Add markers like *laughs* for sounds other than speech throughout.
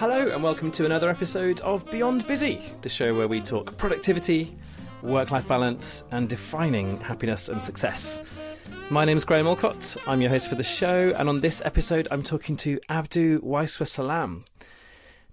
Hello, and welcome to another episode of Beyond Busy, the show where we talk productivity, work life balance, and defining happiness and success. My name is Graham Allcott. I'm your host for the show, and on this episode, I'm talking to Abdu Waiswa Sallam.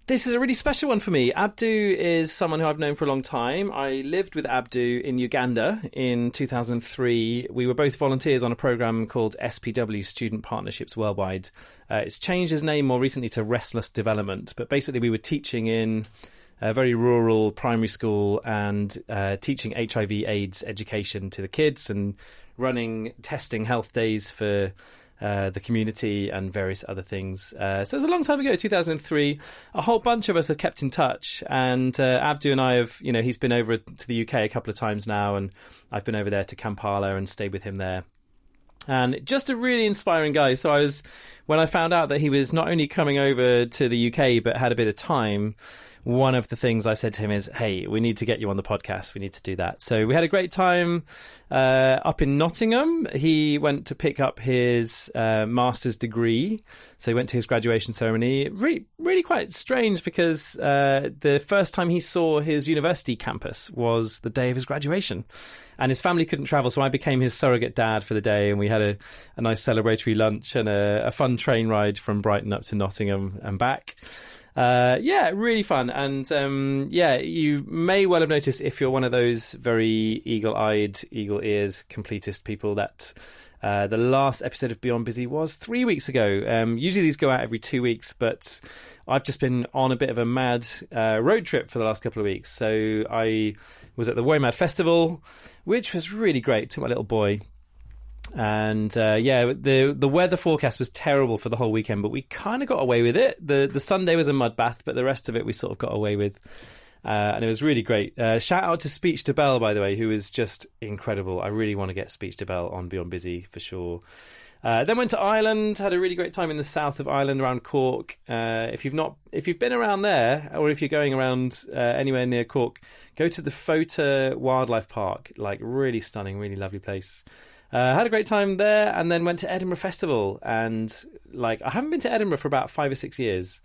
This is a really special one for me. Abdu is someone who I've known for a long time. I lived with Abdu in Uganda in 2003. We were both volunteers on a program called SPW, Student Partnerships Worldwide. Uh, it's changed its name more recently to Restless Development, but basically, we were teaching in a very rural primary school and uh, teaching HIV/AIDS education to the kids and running testing health days for uh, the community and various other things. Uh, so it was a long time ago, 2003. A whole bunch of us have kept in touch, and uh, Abdu and I have, you know, he's been over to the UK a couple of times now, and I've been over there to Kampala and stayed with him there. And just a really inspiring guy. So I was, when I found out that he was not only coming over to the UK but had a bit of time, one of the things I said to him is, "Hey, we need to get you on the podcast. We need to do that." So we had a great time uh, up in Nottingham. He went to pick up his uh, master's degree, so he went to his graduation ceremony. Really, really quite strange because uh, the first time he saw his university campus was the day of his graduation, and his family couldn't travel, so I became his surrogate dad for the day, and we had a, a nice celebratory lunch and a, a fun train ride from Brighton up to Nottingham and back. Uh, yeah, really fun. And um, yeah, you may well have noticed if you're one of those very eagle eyed, eagle ears, completist people that. Uh, the last episode of Beyond Busy was three weeks ago. Um, usually these go out every two weeks, but I've just been on a bit of a mad uh, road trip for the last couple of weeks. So I was at the WOMAD Festival, which was really great. Took my little boy and uh, yeah, the the weather forecast was terrible for the whole weekend, but we kind of got away with it. the The Sunday was a mud bath, but the rest of it we sort of got away with, uh, and it was really great. Uh, shout out to Speech Debelle, by the way, who is just incredible. I really want to get Speech Debelle on Beyond Busy for sure. Uh, then went to Ireland, had a really great time in the south of Ireland around Cork. Uh, if you've not, if you've been around there, or if you're going around uh, anywhere near Cork, go to the Fota Wildlife Park. Like really stunning, really lovely place. Uh, had a great time there, and then went to Edinburgh Festival. And like, I haven't been to Edinburgh for about five or six years.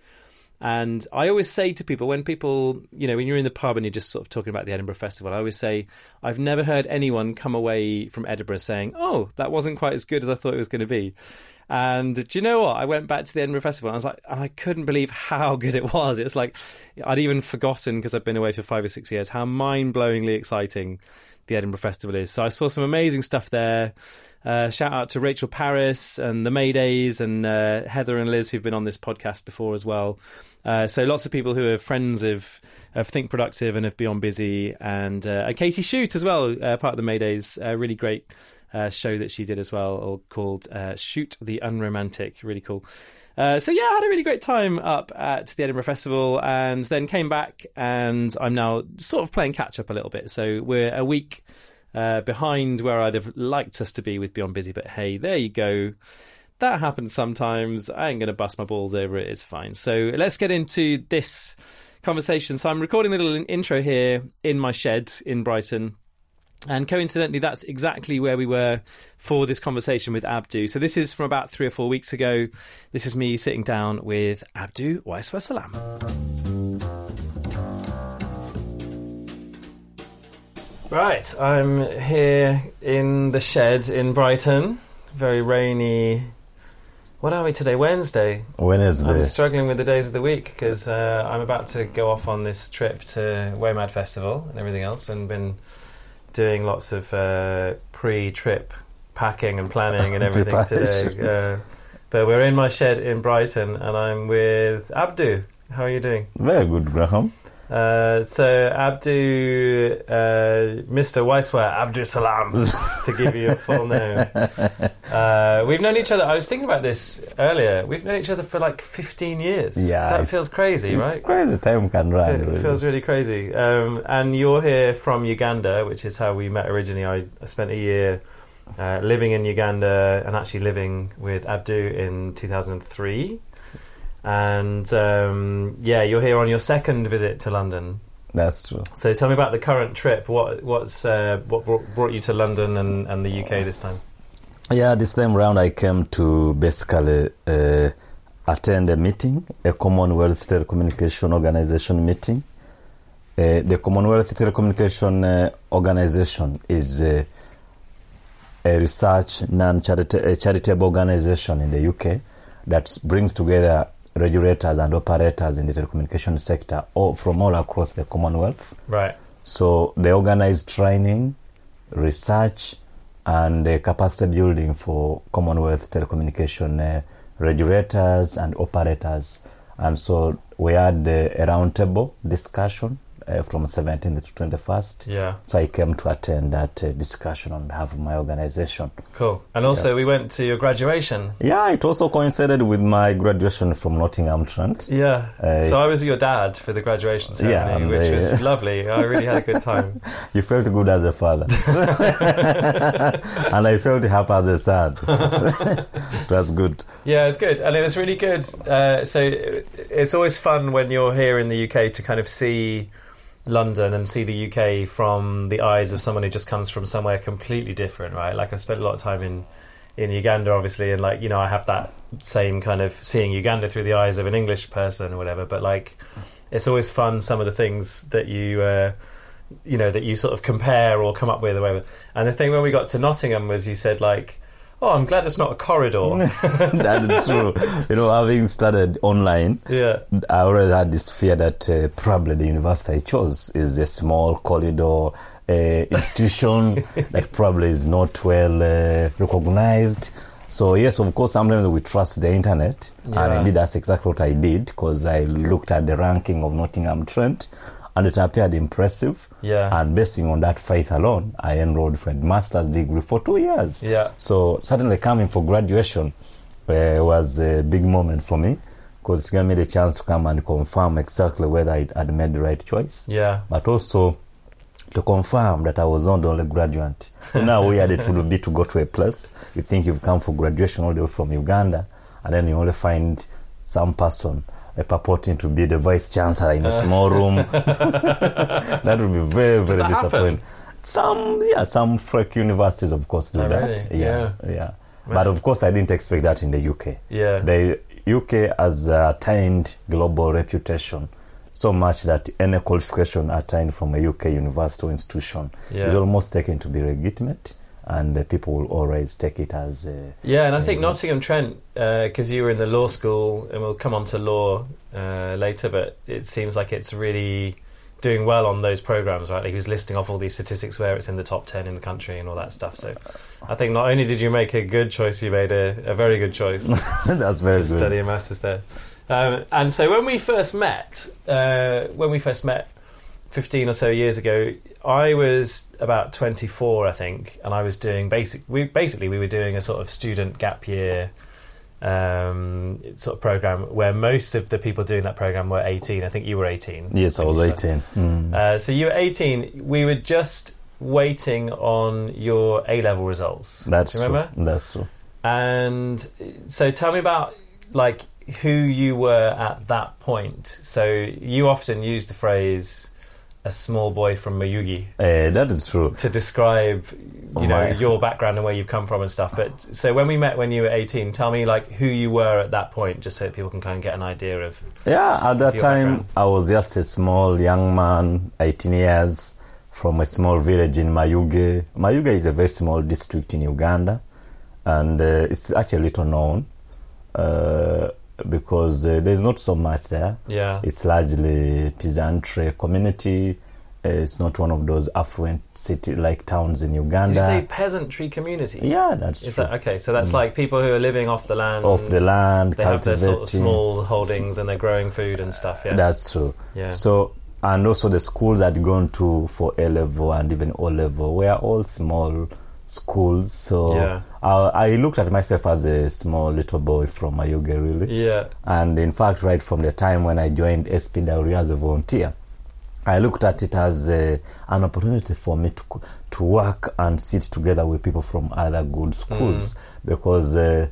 And I always say to people, when people, you know, when you're in the pub and you're just sort of talking about the Edinburgh Festival, I always say, I've never heard anyone come away from Edinburgh saying, oh, that wasn't quite as good as I thought it was going to be. And do you know what? I went back to the Edinburgh Festival and I was like, I couldn't believe how good it was. It was like, I'd even forgotten because I've been away for five or six years, how mind blowingly exciting the Edinburgh Festival is. So I saw some amazing stuff there. Uh, shout out to Rachel Parris and the Maydays and uh, Heather and Liz who've been on this podcast before as well. Uh, so lots of people who are friends of, of Think Productive and of Beyond Busy and uh, Katy Schutte as well, uh, part of the Maydays. Really great uh, show that she did as well called Shoot the Unromantic. Really cool. Uh, so yeah, I had a really great time up at the Edinburgh Festival, and then came back, and I'm now sort of playing catch up a little bit. So we're a week uh, behind where I'd have liked us to be with Beyond Busy, but hey, there you go. That happens sometimes. I ain't going to bust my balls over it. It's fine. So let's get into this conversation. So I'm recording the little intro here in my shed in Brighton. And coincidentally, that's exactly where we were for this conversation with Abdu. So this is from about three or four weeks ago. This is me sitting down with Abdu Waiswa Sallam. Right, I'm here in the shed in Brighton. Very rainy. What are we today? Wednesday. Wednesday. I'm struggling with the days of the week because uh, I'm about to go off on this trip to WOMAD Festival and everything else, and been doing lots of uh, pre-trip packing and planning and *laughs* everything today. Uh, but we're in my shed in Brighton, and I'm with Abdu. How are you doing? Very good, Graham. Uh, so Abdu, uh, Mr. Waiswa Abdu Sallam, to give you a full name. *laughs* Uh, we've known each other. I was thinking about this earlier. We've known each other for like 15 years. Yeah, that feels crazy, right? It's crazy. Time can run. It really. feels really crazy. Um, and you're here from Uganda, which is how we met originally. I, I spent a year uh, living in Uganda and actually living with Abdu in 2003. And um, yeah, you're here on your second visit to London. That's true. So tell me about the current trip. What what's uh, what brought you to London and, and the UK this time? Yeah, this time around I came to basically uh, attend a meeting, a Commonwealth Telecommunication Organization meeting. Uh, the Commonwealth Telecommunication uh, Organization is uh, a research non-charitable organization in the UK that brings together regulators and operators in the telecommunication sector all, from all across the Commonwealth. Right. So they organize training, research, and uh, capacity building for Commonwealth telecommunication uh, regulators and operators. And so we had uh, a roundtable discussion uh, from 17th to 21st. Yeah. So I came to attend that uh, discussion on behalf of my organization. Cool. And also, we went to your graduation. Yeah, it also coincided with my graduation from Nottingham Trent. Yeah. Uh, so I was your dad for the graduation ceremony, Yeah, which they- was *laughs* lovely. I really had a good time. *laughs* You felt good as a father. *laughs* and I felt happy as a son. it was good. Yeah, it's good, and it was really good. Uh, so it's always fun when you're here in the UK to kind of see London and see the UK from the eyes of someone who just comes from somewhere completely different, right? Like I spent a lot of time in in Uganda, obviously, and like you know, I have that same kind of seeing Uganda through the eyes of an English person or whatever. But like, it's always fun some of the things that you. Uh, you know that you sort of compare or come up with or whatever. And the thing when we got to Nottingham was you said like, "Oh, I'm glad it's not a corridor." *laughs* that is true. You know, having started online, yeah, I already had this fear that uh, probably the university I chose is a small corridor uh, institution *laughs* that probably is not well uh, recognized. So yes, of course, sometimes we trust the internet, Yeah. and indeed that's exactly what I did because I looked at the ranking of Nottingham Trent, and it appeared impressive. yeah, And basing on that faith alone, I enrolled for a master's degree for two years. yeah. So certainly coming for graduation uh, was a big moment for me because it gave me the chance to come and confirm exactly whether I had made the right choice, Yeah, but also to confirm that I was not the only graduate. *laughs* now weird it would be to go to a place, you think you've come for graduation all the way from Uganda, and then you only find some person purporting to be the vice chancellor in a small room. *laughs* that would be very, very disappointing. Some, yeah, some freak universities, of course, do Oh, that. really? Yeah, yeah. But of course, I didn't expect that in the UK. yeah, The UK has uh, attained global reputation so much that any qualification attained from a UK university or institution Yeah. is almost taken to be legitimate, and uh, people will always take it as. Uh, yeah. And I think Nottingham Trent, because you were in the law school, and we'll come on to law uh, later, but it seems like it's really doing well on those programs, right? Like he was listing off all these statistics where it's in the top ten in the country and all that stuff. So I think not only did you make a good choice, you made a, a very good choice. *laughs* that's very to good. study a master's there. Um, and so when we first met, uh, when we first met 15 or so years ago, I was about 24, I think, and I was doing basic. We basically we were doing a sort of student gap year um, sort of program where most of the people doing that program were 18. I think you were 18. Yes, I was 18. Mm. Uh, so you were 18. We were just waiting on your A level results. that's Do you remember? true. That's true. And so tell me about like who you were at that point. So you often use the phrase a small boy from Mayuge Uh, that is true. to describe you know My- your background and where you've come from and stuff. But so when we met when you were 18, tell me like who you were at that point just so people can kind of get an idea of Yeah, at that time background. I was just a small young man, 18 years, from a small village in Mayuge. Mayuge is a very small district in Uganda, and uh, it's actually little known uh, because uh, there's not so much there. yeah. It's largely peasantry community. Uh, it's not one of those affluent city like towns in Did Uganda. you say peasantry community? yeah, that's Is true. that okay? So that's like people who are living off the land, Off the land, They have their sort of small holdings and they're growing food and stuff. Yeah, That's true. yeah. So, and also the schools I'd gone to for A level and even O level were all small schools. So, Yeah. I, I looked at myself as a small little boy from Mayuge, really. yeah, And in fact, right from the time when I joined SPW as a volunteer, I looked at it as a, an opportunity for me to to work and sit together with people from other good schools because uh,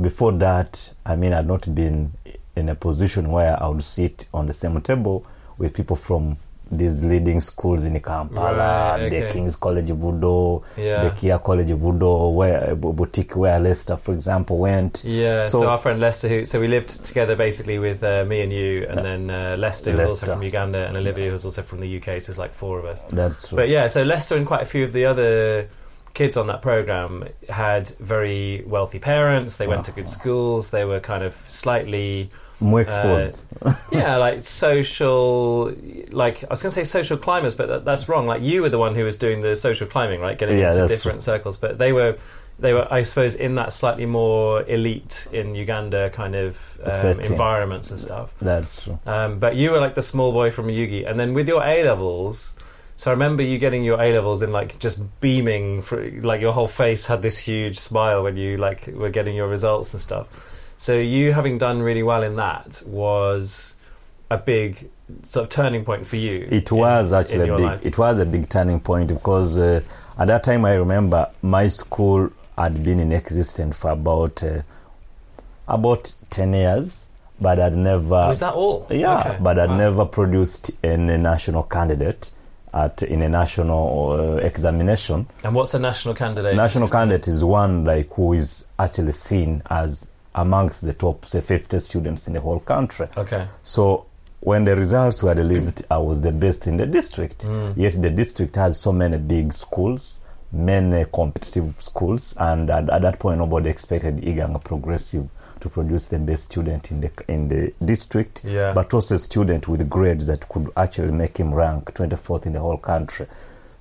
before that, I mean, I'd not been in a position where I would sit on the same table with people from these leading schools in Kampala, Right, the. King's College of Budo, Yeah. the Kia College of Budo, where boutique where Lester, for example, went. Yeah, so, So- our friend Lester, who so we lived together basically with uh, me and you, and then uh, Lester, who's also from Uganda, and Olivia, who's also from the UK. So there's like four of us. That's true. But yeah, so Lester and quite a few of the other kids on that program had very wealthy parents. They went to good schools. They were kind of slightly More exposed. *laughs* yeah, like social, like I was going to say social climbers, but that, that's wrong. Like you were the one who was doing the social climbing, right? Getting Yeah, into different circles, but they were, they were, I suppose, in that slightly more elite in Uganda kind of um, environments and stuff. That's true. Um, but you were like the small boy from Yugi, and then with your A levels. So I remember you getting your A levels and like just beaming, for, like your whole face had this huge smile when you like were getting your results and stuff. So you having done really well in that was a big sort of turning point for you. It was in actually a big. life. It was a big turning point because uh, at that time I remember my school had been in existence for about uh, about ten years, but had never. Was that all? Yeah, Okay. but had Wow. never produced any national candidate at in a national uh, examination. And what's a national candidate? National candidate is one like who is actually seen as amongst the top say 50 students in the whole country. Okay. So when the results were released, I was the best in the district. Mm. Yet the district has so many big schools, many competitive schools, and at, at that point, nobody expected Iganga Progressive to produce the best student in the in the district, Yeah. but also a student with grades that could actually make him rank 24th in the whole country.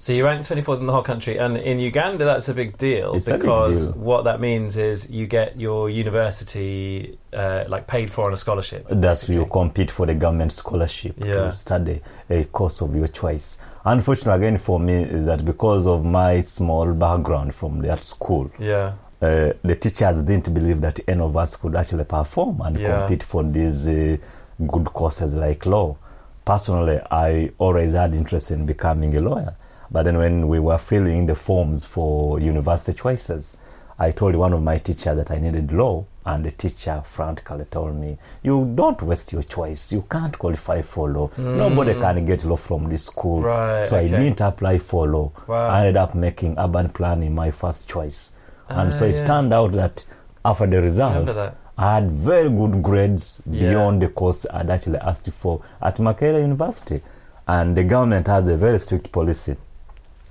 So you ranked 24th in the whole country, and in Uganda that's a big deal It's a big because deal. what that means is you get your university uh, like paid for on a scholarship. That's you compete for the government scholarship Yeah. to study a course of your choice. Unfortunately, again for me, is that because of my small background from that school, Yeah. uh, the teachers didn't believe that any of us could actually perform and Yeah. compete for these uh, good courses like law. Personally, I always had interest in becoming a lawyer. But then when we were filling the forms for university choices, I told one of my teachers that I needed law, and the teacher frantically told me, "You don't waste your choice. You can't qualify for law. Nobody can get law from this school." Mm. Right, so I didn't apply for law. Wow. I ended up making urban planning my first choice, and Ah, so it yeah. turned out that after the results, that. I had very good grades Yeah. beyond the course I'd actually asked for at Makerere University. And the government has a very strict policy.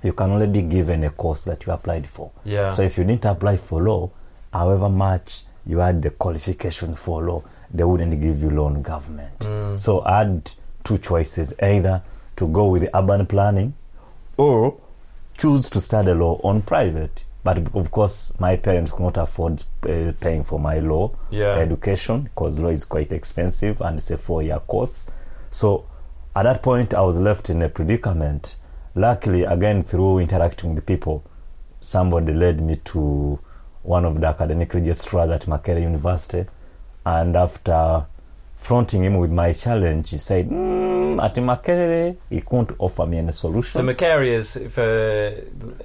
You can only be given a course that you applied for. Yeah. So if you didn't apply for law, however much you had the qualification for law, they wouldn't give you loan government. Mm. So I had two choices either to go with the urban planning or choose to study law on private. But of course, my parents could not afford uh, paying for my law Yeah. education because law is quite expensive and it's a four year course. So at that point, I was left in a predicament. Luckily, again, through interacting with people, somebody led me to one of the academic registrars at Makerere University. And after fronting him with my challenge, he said, mm, at Makerere, he couldn't offer me any solution. So Makerere is for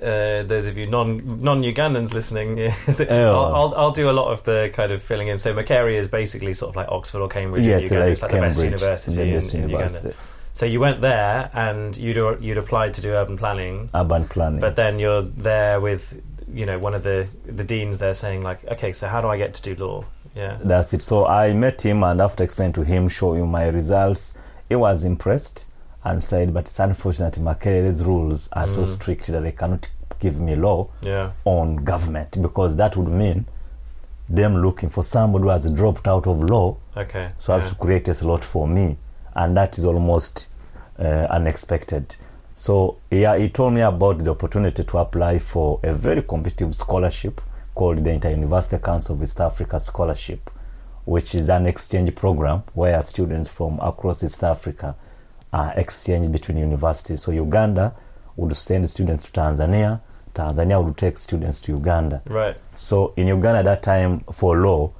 uh, those of you non non Ugandans listening. *laughs* I'll, I'll, I'll do a lot of the kind of filling in. So Makerere is basically sort of like Oxford or Cambridge yes, in Uganda. like it's like the best university, the best in, in. Uganda. So you went there and you'd you'd applied to do urban planning, Urban planning. but then you're there with you know one of the the deans there saying like, okay, so how do I get to do law? Yeah. That's it. So I met him, and after explaining to him, showing my results, he was impressed and said, "But it's unfortunate Makerere's rules are so Mm. strict that they cannot give me law Yeah. on government because that would mean them looking for somebody who has dropped out of law Okay. so as yeah. to create a slot for me, and that is almost uh, unexpected. So yeah, he told me about the opportunity to apply for a very competitive scholarship called the Inter-University Council of East Africa Scholarship, which is an exchange program where students from across East Africa are exchanged between universities. So Uganda would send students to Tanzania, Tanzania would take students to Uganda. Right. So in Uganda at that time, for law,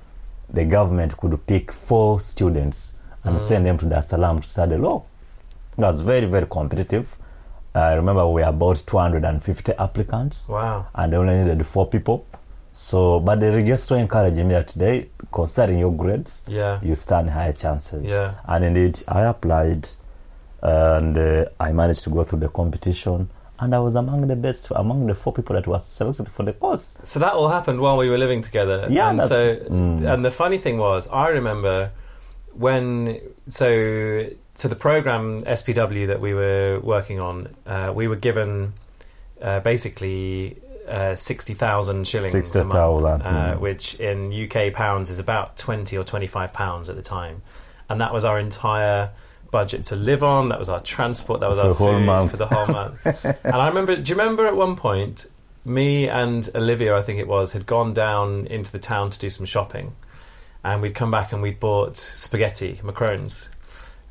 the government could pick four students and send them to Dar es Salaam to study law. It was very, very competitive. I remember we were about 250 applicants Wow. and they only needed four people. So, but the registrar encouraged me that today, considering your grades, Yeah. you stand higher chances. Yeah. And indeed, I applied and uh, I managed to go through the competition. And I was among the best, among the four people that was selected for the course. So that all happened while we were living together. Yeah, and so mm. and the funny thing was, I remember when so so the program SPW that we were working on, uh, we were given uh, basically uh, sixty thousand shillings a month, 60,000, uh, mm. which in UK pounds is about twenty or twenty five pounds at the time, and that was our entire budget to live on. That was our transport. That was For our whole food month. for the whole month. *laughs* and I remember. Do you remember at one point? Me and Olivia, I think it was, had gone down into the town to do some shopping, and we'd come back and we'd bought spaghetti, macarons.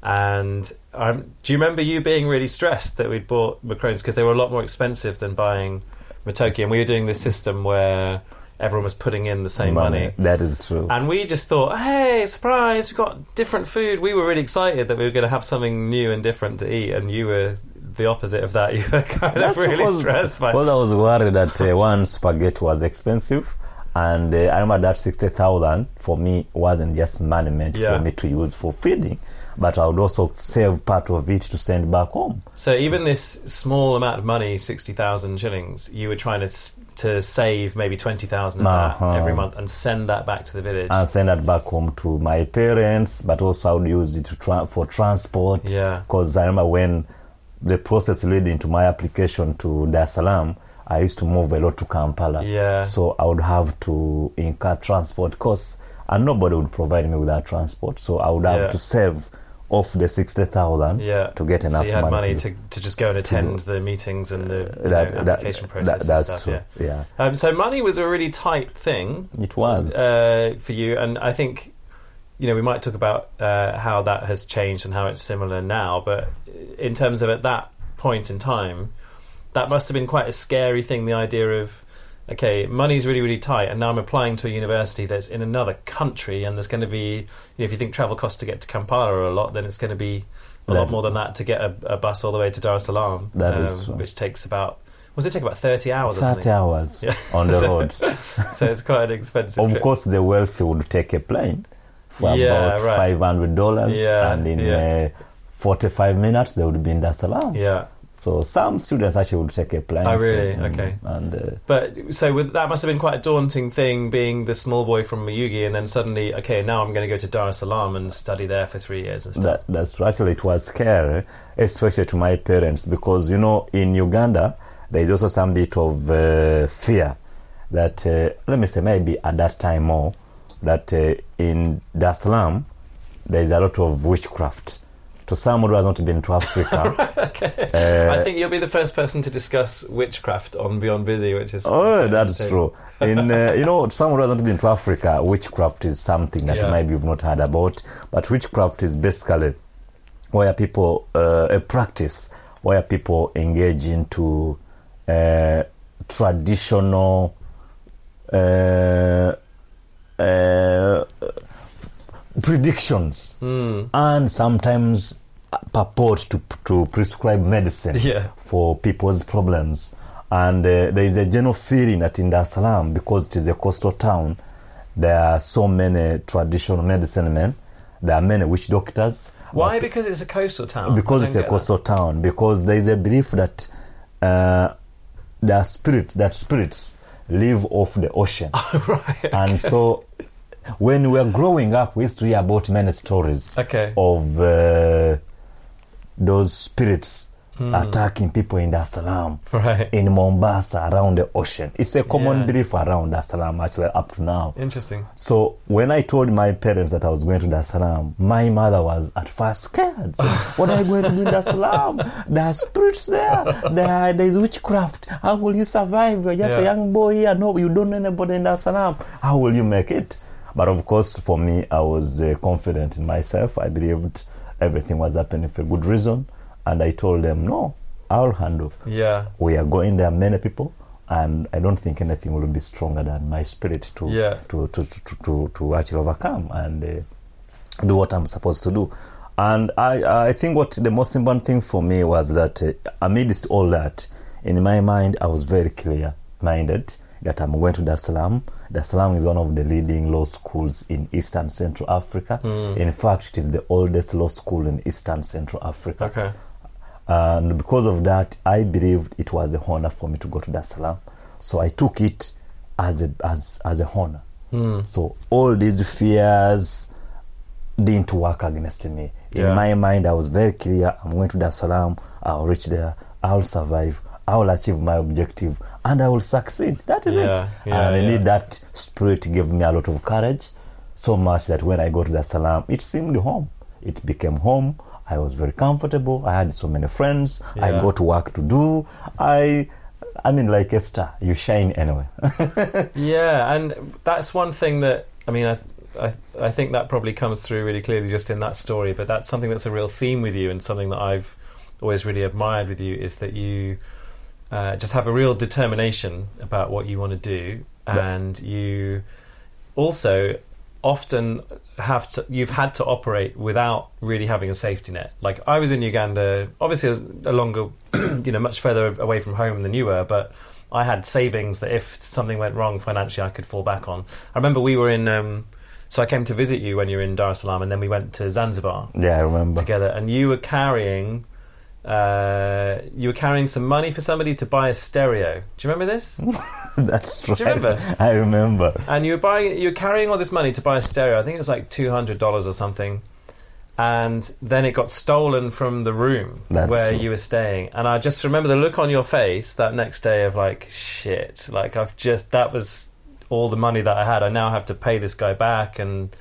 And um, do you remember you being really stressed that we'd bought macarons because they were a lot more expensive than buying matooke? And we were doing this system where everyone was putting in the same money. That is true. And we just thought, hey, surprise, we've got different food. We were really excited that we were going to have something new and different to eat, and you were the opposite of that. *laughs* You were kind That's of really because- stressed by Well, I was worried that uh, one spaghetti was expensive, and uh, I remember that sixty thousand for me wasn't just money meant Yeah. for me to use for feeding, but I would also save part of it to send back home. So even this small amount of money, sixty thousand shillings, you were trying to to save maybe twenty thousand of Uh-huh. that every month and send that back to the village. and send that back home to my parents, but also I would use it to tra- for transport. Yeah. Because I remember when the process leading to my application to Dar es Salaam, I used to move a lot to Kampala. Yeah. So I would have to incur transport costs, and nobody would provide me with that transport. So I would have Yeah. to save off the sixty thousand yeah, to get enough So you had money to. to, to just go and attend the meetings and the know, that, that, application process. that, that's stuff, true. Yeah. Yeah. Um, so money was a really tight thing. it was. uh, for you, and I think you know we might talk about uh, how that has changed and how it's similar now. But in terms of at that point in time, that must have been quite a scary thing. The idea of okay, money's really really tight, and now I'm applying to a university that's in another country, and there's going to be you know, if you think travel costs to get to Kampala are a lot, then it's going to be a lot more than that to get a, a bus all the way to Dar es Salaam, That is which takes about was it take about thirty hours? or Thirty something? hours Yeah. *laughs* on the So- road. *laughs* so it's quite an expensive. Of trip. course, the wealthy would take a plane for Yeah, about right. five hundred dollars, Yeah, and in uh, forty-five minutes they would be in Dar es Salaam. Yeah. So some students actually would take a plane. Oh, really? from- Okay. And uh, But so with, that must have been quite a daunting thing, being the small boy from Mayuge, and then suddenly, okay, now I'm going to go to Dar es Salaam and study there for three years and stuff. that, that's actually it was scary, especially to my parents, because you know in Uganda there is also some bit of uh, fear that uh, let me say maybe at that time more that uh, in Dar es Salaam there is a lot of witchcraft. To someone who has not been to Africa, *laughs* uh, I think you'll be the first person to discuss witchcraft on Beyond Busy, which is Oh, that's true. In uh, you know, someone who hasn't been to Africa, witchcraft is something that Yeah. maybe you've not heard about. But witchcraft is basically where people uh, a practice where people engage into uh, traditional. Predictions Hmm. and sometimes purport to to prescribe medicine Yeah. for people's problems. And uh, there is a general feeling that in Dar es Salaam, because it is a coastal town, there are so many traditional medicine men. There are many witch doctors. Why? Because it's a coastal town. because it's a coastal town. Because there is a belief that uh, there are spirit that spirits live off the ocean, that. *laughs* right. and so when we were growing up, we used to hear about many stories Okay. of uh, those spirits Hmm. attacking people in Dar es Salaam, Right. in Mombasa, around the ocean. It's a common Yeah. belief around Dar es Salaam, actually, up to now. Interesting. So when I told my parents that I was going to Dar es Salaam, my mother was at first scared. what are you going to do in Dar es Salaam? There are spirits there. There, there is witchcraft. How will you survive? You're just a young boy here. No, you don't know anybody in Dar es Salaam. How will you make it? But of course, for me, I was uh, confident in myself. I believed everything was happening for a good reason. And I told them, no, I'll handle. Yeah. We are going there, many people, and I don't think anything will be stronger than my spirit to Yeah. to, to, to, to, to actually overcome and uh, do what I'm supposed to do. And I, I think what the most important thing for me was that uh, amidst all that, in my mind, I was very clear minded that I'm going to Dar es Salaam. Dar es Salaam is one of the leading law schools in Eastern Central Africa. Hmm. In fact, it is the oldest law school in Eastern Central Africa. Okay. And because of that, I believed it was a honor for me to go to Dar es Salaam. So I took it as a as as a honor. Hmm. So all these fears didn't work against me. Yeah. In my mind, I was very clear. I'm going to Dar es Salaam. I'll reach there. I'll survive. I will achieve my objective, and I will succeed. That is Yeah, it. yeah, and indeed, that spirit gave me a lot of courage, so much that when I got to Dar es Salaam, it seemed home. It became home. I was very comfortable. I had so many friends. I got work to do. I, I mean, like a star, you shine anyway. *laughs* Yeah, and that's one thing that I mean, I, I I think that probably comes through really clearly just in that story. But that's something that's a real theme with you, and something that I've always really admired with you is that you uh, just have a real determination about what you want to do, Yeah. and you also often have to you've had to operate without really having a safety net like i was in uganda obviously a longer *clears throat* you know much further away from home than you were but i had savings that if something went wrong financially i could fall back on i remember we were in um, so i came to visit you when you were in dar es salaam and then we went to zanzibar yeah, I remember. together and you were carrying uh, you were carrying some money for somebody to buy a stereo do you remember this *laughs* That's true. Do you remember? I remember. and you were buying you were carrying all this money to buy a stereo i think it was like $200 or something and then it got stolen from the room That's where true. you were staying and i just remember the look on your face that next day of like shit like i've just that was all the money that i had i now have to pay this guy back and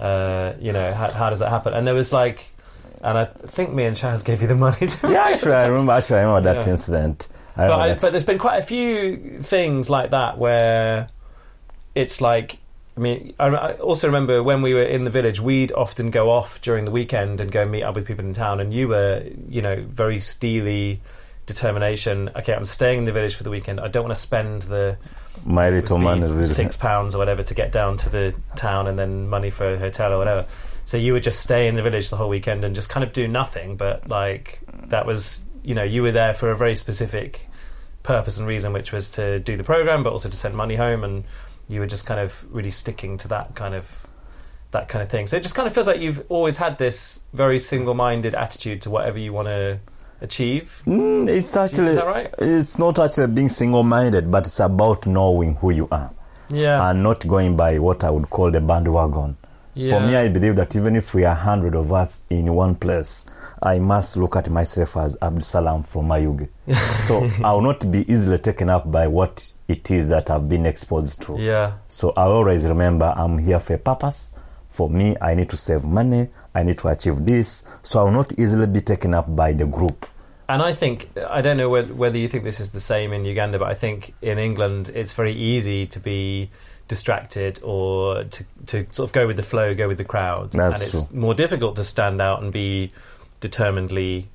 uh, you know how, how does that happen and there was like and i think me and chaz gave you the money to Yeah, actually, I remember. Actually, I remember that Yeah. incident. I but, I, that. but there's been quite a few things like that where it's like I mean I, also remember when we were in the village we'd often go off during the weekend and go meet up with people in town and you were you know very steely determination okay I'm staying in the village for the weekend I don't want to spend the My little would man be is really. six pounds or whatever to get down to the town and then money for a hotel or whatever. So you would just stay in the village the whole weekend and just kind of do nothing. But like that was, you know, you were there for a very specific purpose and reason, which was to do the program, but also to send money home. And you were just kind of really sticking to that kind of that kind of thing. So it just kind of feels like you've always had this very single-minded attitude to whatever you want to achieve. Mm, it's actually. Is that right? It's not actually being single-minded, but it's about knowing who you are Yeah. and not going by what I would call the bandwagon. Yeah. For me, I believe that even if we are hundred of us in one place, I must look at myself as Abdul Sallam from Mayuge. *laughs* so I will not be easily taken up by what it is that I've been exposed to. yeah. So I always remember I'm here for a purpose. For me, I need to save money. I need to achieve this. So I will not easily be taken up by the group. And I think I don't know whether you think this is the same in Uganda, but I think in England it's very easy to be distracted or to to sort of go with the flow, go with the crowd, That's and it's true. more difficult to stand out and be determinedly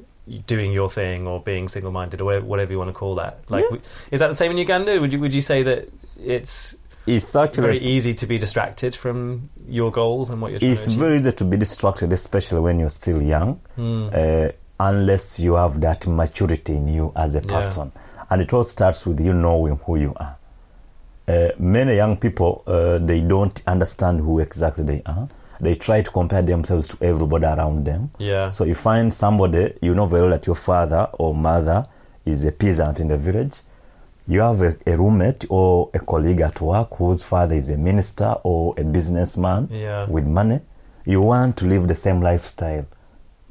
doing your thing or being single-minded or whatever- you want to call that. Like, Yeah. is that the same in Uganda? Would you would you say that it's It's very easy to be distracted from your goals and what you're trying it's very easy to be distracted, especially when you're still young, Hmm. uh, unless you have that maturity in you as a Yeah. person. And it all starts with you knowing who you are. Uh, many young people uh, they don't understand who exactly they are. They try to compare themselves to everybody around them. yeah. So you find somebody, you know very well that your father or mother is a peasant in the village. You have a, a roommate or a colleague at work whose father is a minister or a businessman Yeah. with money. You want to live the same lifestyle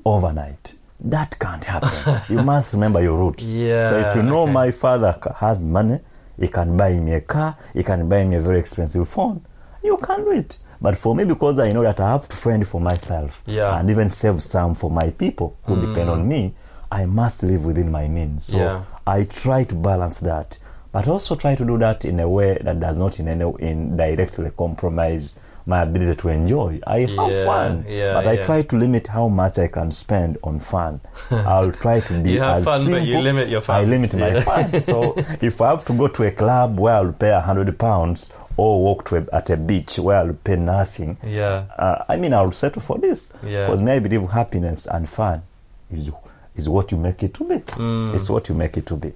overnight. That can't happen. *laughs* you must remember your roots. Yeah, So if you know okay. my father has money, he can buy me a car, he can buy me a very expensive phone. You can do it. But for me, because I know that I have to fend for myself Yeah. and even save some for my people who mm. depend on me, I must live within my means. So Yeah. I try to balance that, but also try to do that in a way that does not in any in directly compromise my ability to enjoy. I have Yeah, fun, yeah, but I yeah. try to limit how much I can spend on fun. *laughs* I'll try to be You have as fun, but simple. you limit your fun. I limit my fun. So *laughs* if I have to go to a club where I'll pay a hundred pounds, or walk to a, at a beach where I'll pay nothing, yeah. uh, I mean, I'll settle for this. Because I believe happiness and fun is is what you make it to be. Mm. It's what you make it to be.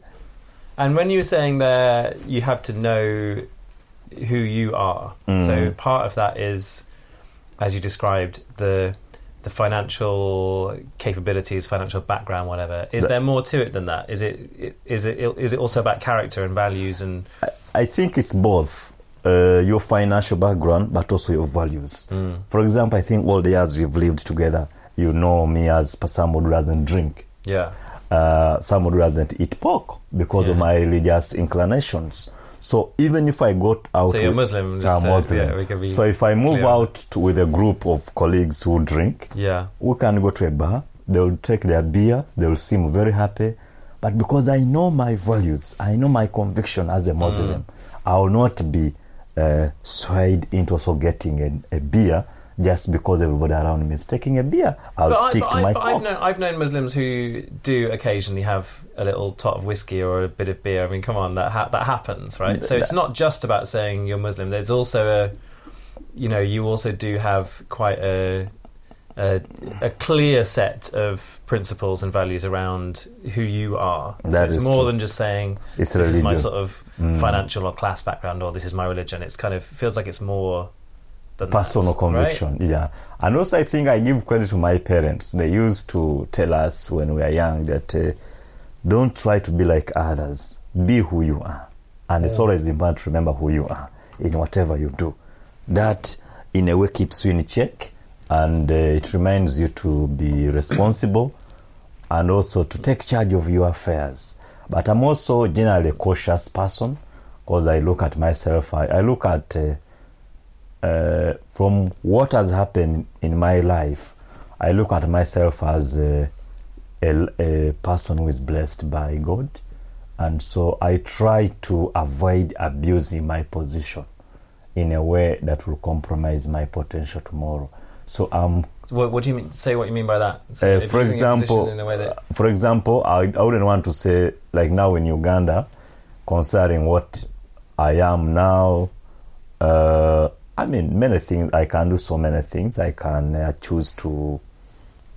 And when you were saying there, you have to know who you are. Mm. So part of that is, as you described, the the financial capabilities, financial background, whatever. Is The- there more to it than that? Is it is it is it also about character and values and I think it's both uh, your financial background, but also your values. Mm. For example, I think all the years we've lived together, you know me as someone who doesn't drink, yeah, uh, someone who doesn't eat pork because of my religious inclinations. So even if I got out, So you're with- Muslim, just I'm Muslim. yeah, we can be so if I move clear out to, with a group of colleagues who drink, yeah, we can go to a bar. They will take their beer. They will seem very happy. But because I know my values, I know my conviction as a Muslim, I will not be uh, swayed into also getting a, a beer just because everybody around me is taking a beer. I'll But, I, stick but, to I, my but I've known I've known Muslims who do occasionally have a little tot of whiskey or a bit of beer. I mean, come on, that ha- that happens, right? So it's not just about saying you're Muslim. There's also a, you know, you also do have quite a a, a clear set of principles and values around who you are. so That it's is more true. than just saying It's this is my sort of Mm. financial or class background or this is my religion. It's kind of feels like it's more than that, personal right? conviction yeah. And also i think i give credit to my parents. They used to tell us when we were young that uh, don't try to be like others. Be who you are. And it's always important to remember who you are in whatever you do. That in a way keeps you in check and uh, it reminds you to be responsible and also to take charge of your affairs. But i'm also generally a cautious person because i look at myself. I, I look at uh, uh, from what has happened in my life, I look at myself as a, a, a person who is blessed by God, and so I try to avoid abusing my position in a way that will compromise my potential tomorrow. So um, What, what do you mean? Say what you mean by that. So Uh, for you're using a example, in a way that for example, I, I wouldn't want to say like now in Uganda, concerning what I am now. Uh, I mean, many things. I can do so many things. I can uh, choose to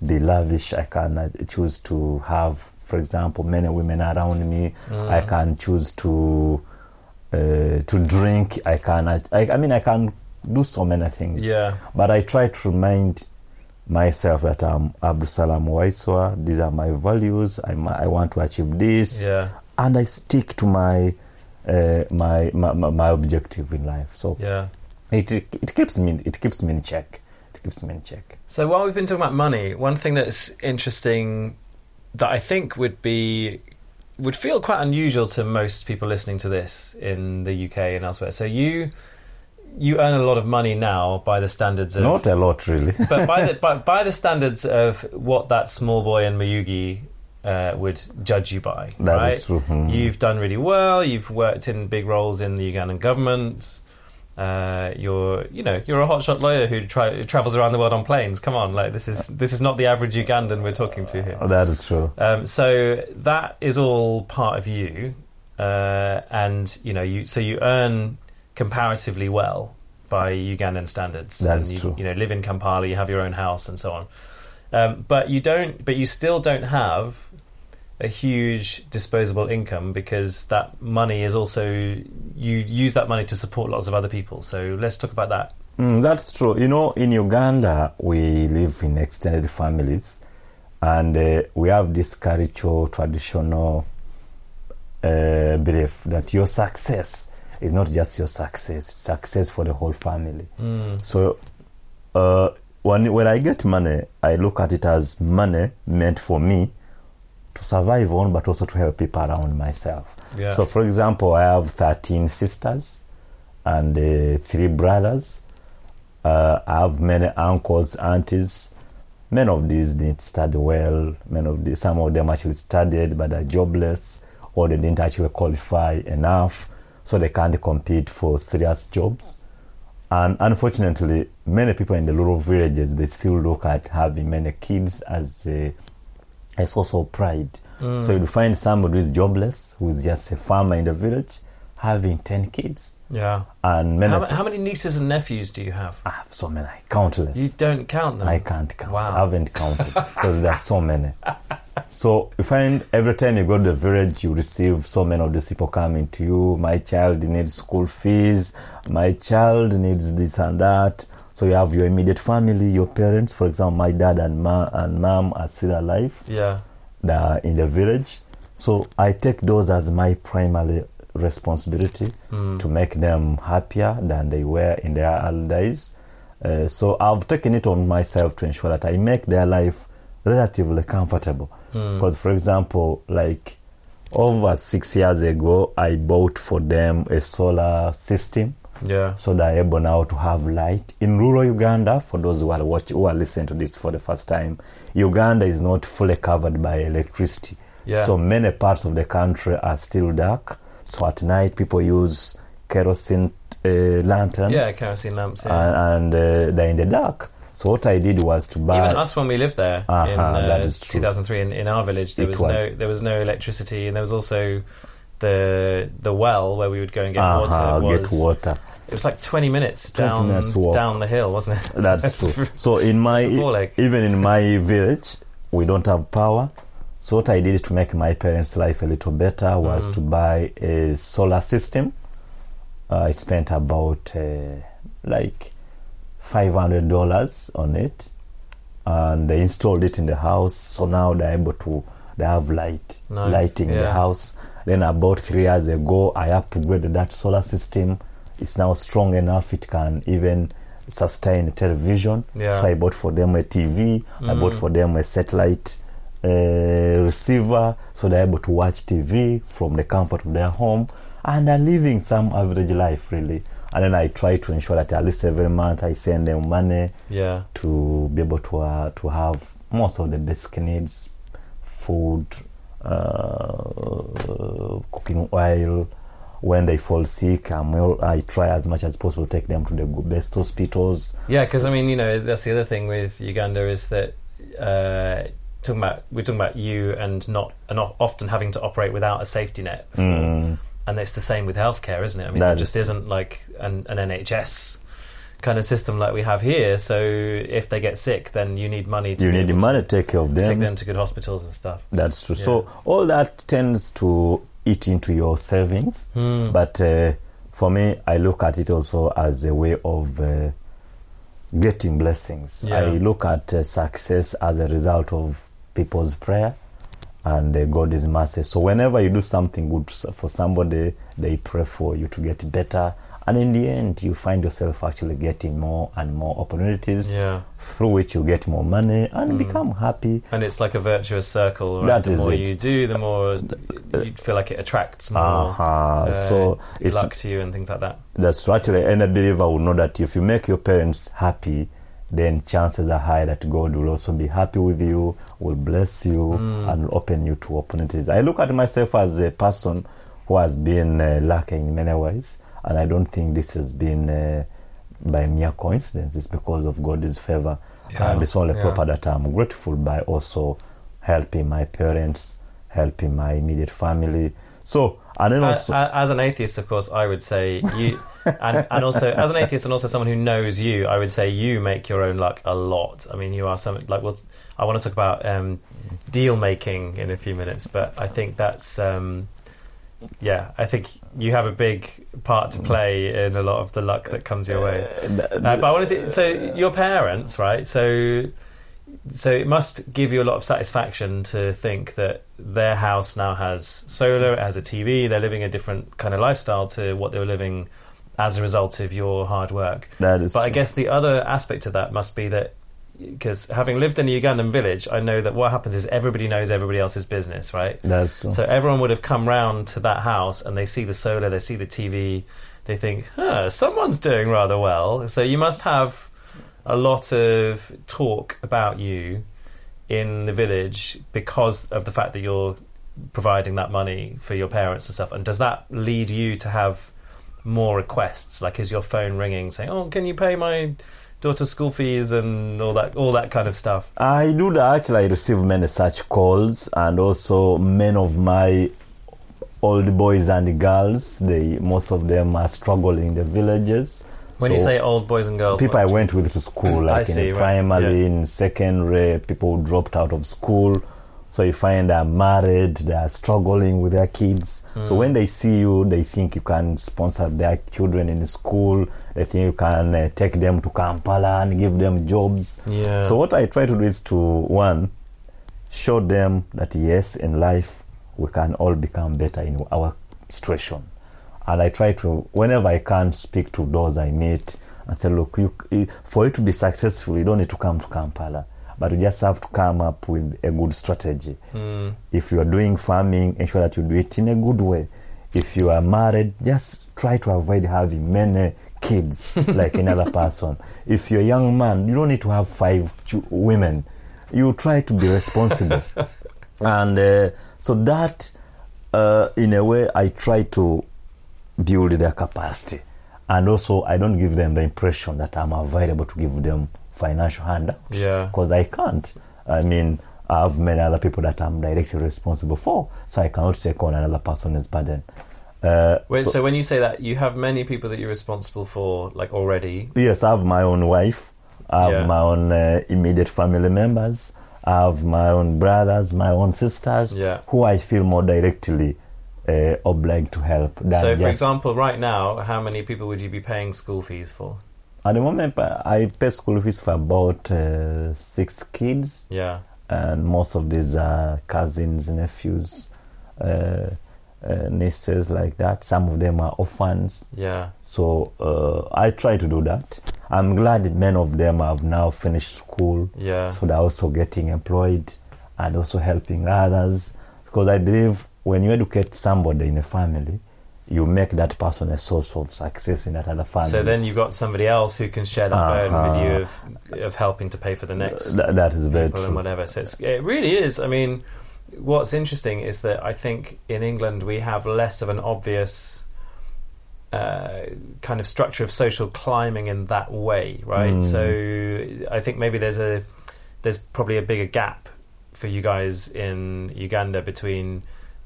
be lavish. I can uh, choose to have, for example, many women around me. Mm. I can choose to uh, to drink. I can. I, I mean, I can do so many things. yeah, But I try to remind myself that I'm Abdusalam Waiswa. These are my values. I'm, I want to achieve this, yeah, and I stick to my, uh, my, my my my objective in life. So yeah. It it keeps me it keeps me in check. It keeps me in check. So while we've been talking about money, one thing that's interesting that I think would be would feel quite unusual to most people listening to this in the UK and elsewhere. So you you earn a lot of money now by the standards of Not a lot, really. *laughs* but by the *laughs* by, by the standards of what that small boy in Mayuge uh, would judge you by, That right? is true. Mhm. You've done really well. You've worked in big roles in the Ugandan government. Uh, you're, you know, you're a hotshot lawyer who, who travels around the world on planes. Come on, like this is this is not the average Ugandan we're talking to here. Oh, That is true. Um, so that is all part of you, uh, and you know, you so you earn comparatively well by Ugandan standards. That and you, true. You know, live in Kampala, you have your own house, and so on. Um, but you don't. But you still don't have a huge disposable income because that money is also you use that money to support lots of other people. So let's talk about that. Mm, that's true. You know, in Uganda, we live in extended families, and uh, we have this cultural, traditional uh, belief that your success is not just your success; it's success for the whole family. Mm. So, uh, when when I get money, I look at it as money meant for me to survive on, but also to help people around myself. Yeah. So, for example, I have 13 sisters and uh, three brothers. Uh, I have many uncles, aunties. Many of these didn't study well. Many of these, some of them actually studied but are jobless, or they didn't actually qualify enough, so they can't compete for serious jobs. And unfortunately, many people in the rural villages they still look at having many kids as a, a source of pride. Mm. So you'll find somebody who is jobless, who is just a farmer in the village, having 10 kids. Yeah. And many How, how many nieces and nephews do you have? I have so many, countless. You don't count them. I can't count. Wow. I haven't counted because there are so many. *laughs* So you find every time you go to the village, you receive so many of these people coming to you. My child needs school fees. My child needs this and that. So you have your immediate family, your parents. For example, my dad and ma and mom are still alive. yeah. They are in the village. So I take those as my primary responsibility Mm. to make them happier than they were in their early days. Uh, so I've taken it on myself to ensure that I make their life relatively comfortable. Mm. Because, for example, like over six years ago, I bought for them a solar system, Yeah. so they're able now to have light in rural Uganda. For those who are watching, who are listening to this for the first time, Uganda is not fully covered by electricity. Yeah. So many parts of the country are still dark. So at night, people use kerosene uh, lanterns, Yeah, kerosene lamps. Yeah. and, and uh, they're in the dark. So what I did was to buy. Even us when we lived there Uh-huh, in uh, that is true. 2003 in, in our village, there was, was. no there was no electricity, and there was also the the well where we would go and get uh-huh, water. Was, get water. It was like 20 minutes down down the hill, wasn't it? *laughs* That's true. *laughs* So in my It's a ball ache. even in my *laughs* village, we don't have power. So what I did to make my parents' life a little better was Mm. to buy a solar system. Uh, I spent about uh, like five hundred dollars on it, and they installed it in the house. So now they're able to they have light Nice, lighting in the house. Then about three years ago, I upgraded that solar system. It's now strong enough; it can even sustain television. Yeah. So I bought for them a TV. I bought Mm. for them a satellite uh, receiver, so they're able to watch TV from the comfort of their home, and they're living some average life really. And then I try to ensure that at least every month I send them money Yeah. to be able to uh, to have most of the basic needs, food, uh, cooking oil. When they fall sick, I'm well, I try as much as possible to take them to the best hospitals. Yeah, because I mean, you know, that's the other thing with Uganda is that uh, talking about we're talking about you and not and often having to operate without a safety net. Before. Mm. And it's the same with healthcare, isn't it? I mean, That it just is isn't like an, an NHS kind of system like we have here. So if they get sick, then you need money to You need the money to take care of them. take them to good hospitals and stuff. That's true. Yeah. So all that tends to eat into your savings. Hmm. But uh, for me, I look at it also as a way of uh, getting blessings. Yeah. I look at uh, success as a result of people's prayer and uh, God's mercy. So whenever you do something good for somebody, they pray for you to get better. And in the end, you find yourself actually getting more and more opportunities Yeah, through which you get more money and Mm. become happy. and it's like a virtuous circle. Right? That the is more it. you do, the more you feel like it attracts more Uh-huh. uh, so it's luck to you and things like that. that's true. Actually, any believer will know that if you make your parents happy, then chances are high that God will also be happy with you, will bless you, Mm. and open you to opportunities. I look at myself as a person who has been uh, lacking in many ways, and I don't think this has been uh, by mere coincidence. It's because of God's favor, Yeah, and it's only yeah. proper that I'm grateful by also helping my parents, helping my immediate family. So, and then also. a- as an atheist, of course, I would say you, *laughs* and, and also as an atheist, and also someone who knows you, I would say you make your own luck a lot. I mean, you are some like. Well, I want to talk about um, deal making in a few minutes, but I think that's. Um, yeah, I think you have a big part to play in a lot of the luck that comes your way. Uh, but I wanted to. So your parents, right? So, so it must give you a lot of satisfaction to think that their house now has solar, it has a TV. They're living a different kind of lifestyle to what they were living as a result of your hard work. that is But I guess the other aspect of that must be that because having lived in a Ugandan village, I know that what happens is everybody knows everybody else's business, right? That's true. So everyone would have come round to that house and they see the solar, they see the TV, they think, huh, someone's doing rather well. So you must have a lot of talk about you in the village because of the fact that you're providing that money for your parents and stuff. And does that lead you to have more requests? Like, is your phone ringing saying, "Oh, can you pay my daughter's school fees and all that, all that kind of stuff"? I do that. Actually, I receive many such calls, and also many of my old boys and girls. They most of them are struggling in the villages. When you say old boys and girls, people I went with to school, like see, in right, primary, yeah. in secondary, people dropped out of school. So you find they're married, they are struggling with their kids. So Mm. when they see you, they think you can sponsor their children in school. They think you can uh, take them to Kampala and give them jobs. yeah. So what I try to do is to one, show them that yes, in life we can all become better in our situation. And I try to, whenever I can, speak to those I meet and say, look, you- for you to be successful, you don't need to come to Kampala, but you just have to come up with a good strategy. Mm, If you are doing farming, ensure that you do it in a good way. If you are married, just try to avoid having many kids *laughs* like another person. If you're a young man, you don't need to have five women. You try to be responsible. *laughs* and uh, so that, uh, in a way, I try to build their capacity. And also, I don't give them the impression that I'm available to give them financial handouts yeah. because I can't. I mean, I have many other people that I'm directly responsible for, so I cannot take on another person's burden. Uh, Wait, so, so- when you say that, you have many people that you're responsible for, like already. yes, I have my own wife, I have Yeah. my own uh, immediate family members, I have my own brothers, my own sisters, Yeah. who I feel more directly uh, obliged to help. Than So, for example, right now, how many people would you be paying school fees for? At the moment, I pay school fees for about uh, six kids. Yeah. and most of these are cousins, nephews, uh, uh, nieces, like that. Some of them are orphans. Yeah. So uh, I try to do that. I'm glad many of them have now finished school, Yeah. so they're also getting employed and also helping others. Because I believe when you educate somebody in a family, you make that person a source of success in that other family. So then you've got somebody else who can share that burden with Uh-huh. you of, of helping to pay for the next Th- that is very people and true. whatever. So it's, it really is. I mean, what's interesting is that I think in England we have less of an obvious uh, kind of structure of social climbing in that way, right? Mm. So I think maybe there's a there's probably a bigger gap for you guys in Uganda between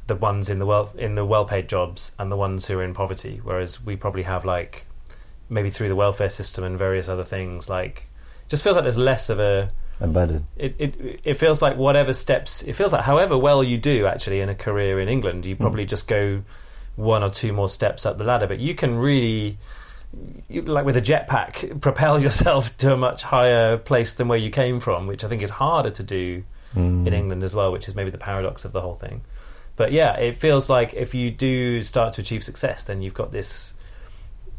the ones in the well in the well paid jobs and the ones who are in poverty, whereas we probably have like maybe through the welfare system and various other things like just feels like there's less of a burden. it, it it feels like whatever steps it feels like however well you do actually in a career in England you probably just go one or two more steps up the ladder but you can really you, like with a jetpack *laughs* propel yourself to a much higher place than where you came from which I think is harder to do Mm. in England as well which is maybe the paradox of the whole thing but yeah it feels like if you do start to achieve success then you've got this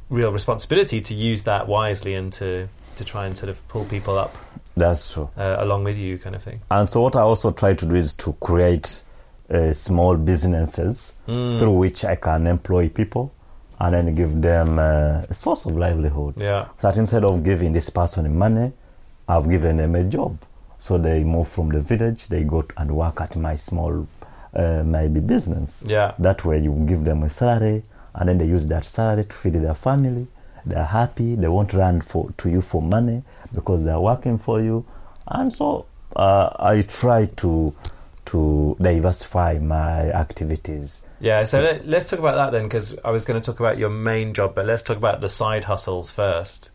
real responsibility to use that wisely and to to try and sort of pull people up That's true. uh, along with you kind of thing And so, what I also try to do is to create uh, small businesses Mm. through which I can employ people and then give them uh, a source of livelihood. Yeah, That instead of giving this person money, I've given them a job. So they move from the village, they go and work at my small, uh, maybe business. yeah, That way, you give them a salary, and then they use that salary to feed their family. They're happy. They won't run for to you for money because they're working for you. And so uh, I try to to diversify my activities. yeah. So let, let's talk about that then, because I was going to talk about your main job, but let's talk about the side hustles first.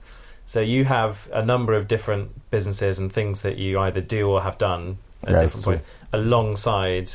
So you have a number of different businesses and things that you either do or have done at That's different points alongside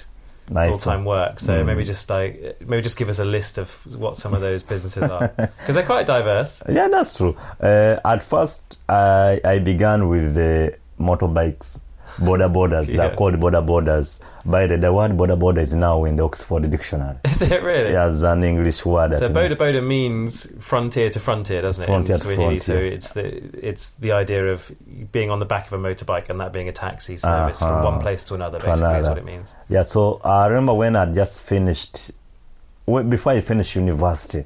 full time work. So Mm. maybe just like maybe just give us a list of what some of those businesses are, *laughs* because they're quite diverse. Yeah, that's true. Uh, at first, I, I began with the motorbikes, boda bodas. Yeah. They're called boda bodas. By the, the word boda boda is now in the Oxford Dictionary. *laughs* Is it really? As an English word. So Boda Boda means frontier to frontier, doesn't it? Frontier to Swahili. So frontier. it's the it's the idea of being on the back of a motorbike and that being a taxi service from Uh-huh. one place to another. To Basically, is another. what it means. Yeah, so I remember when I just finished, before I finished university,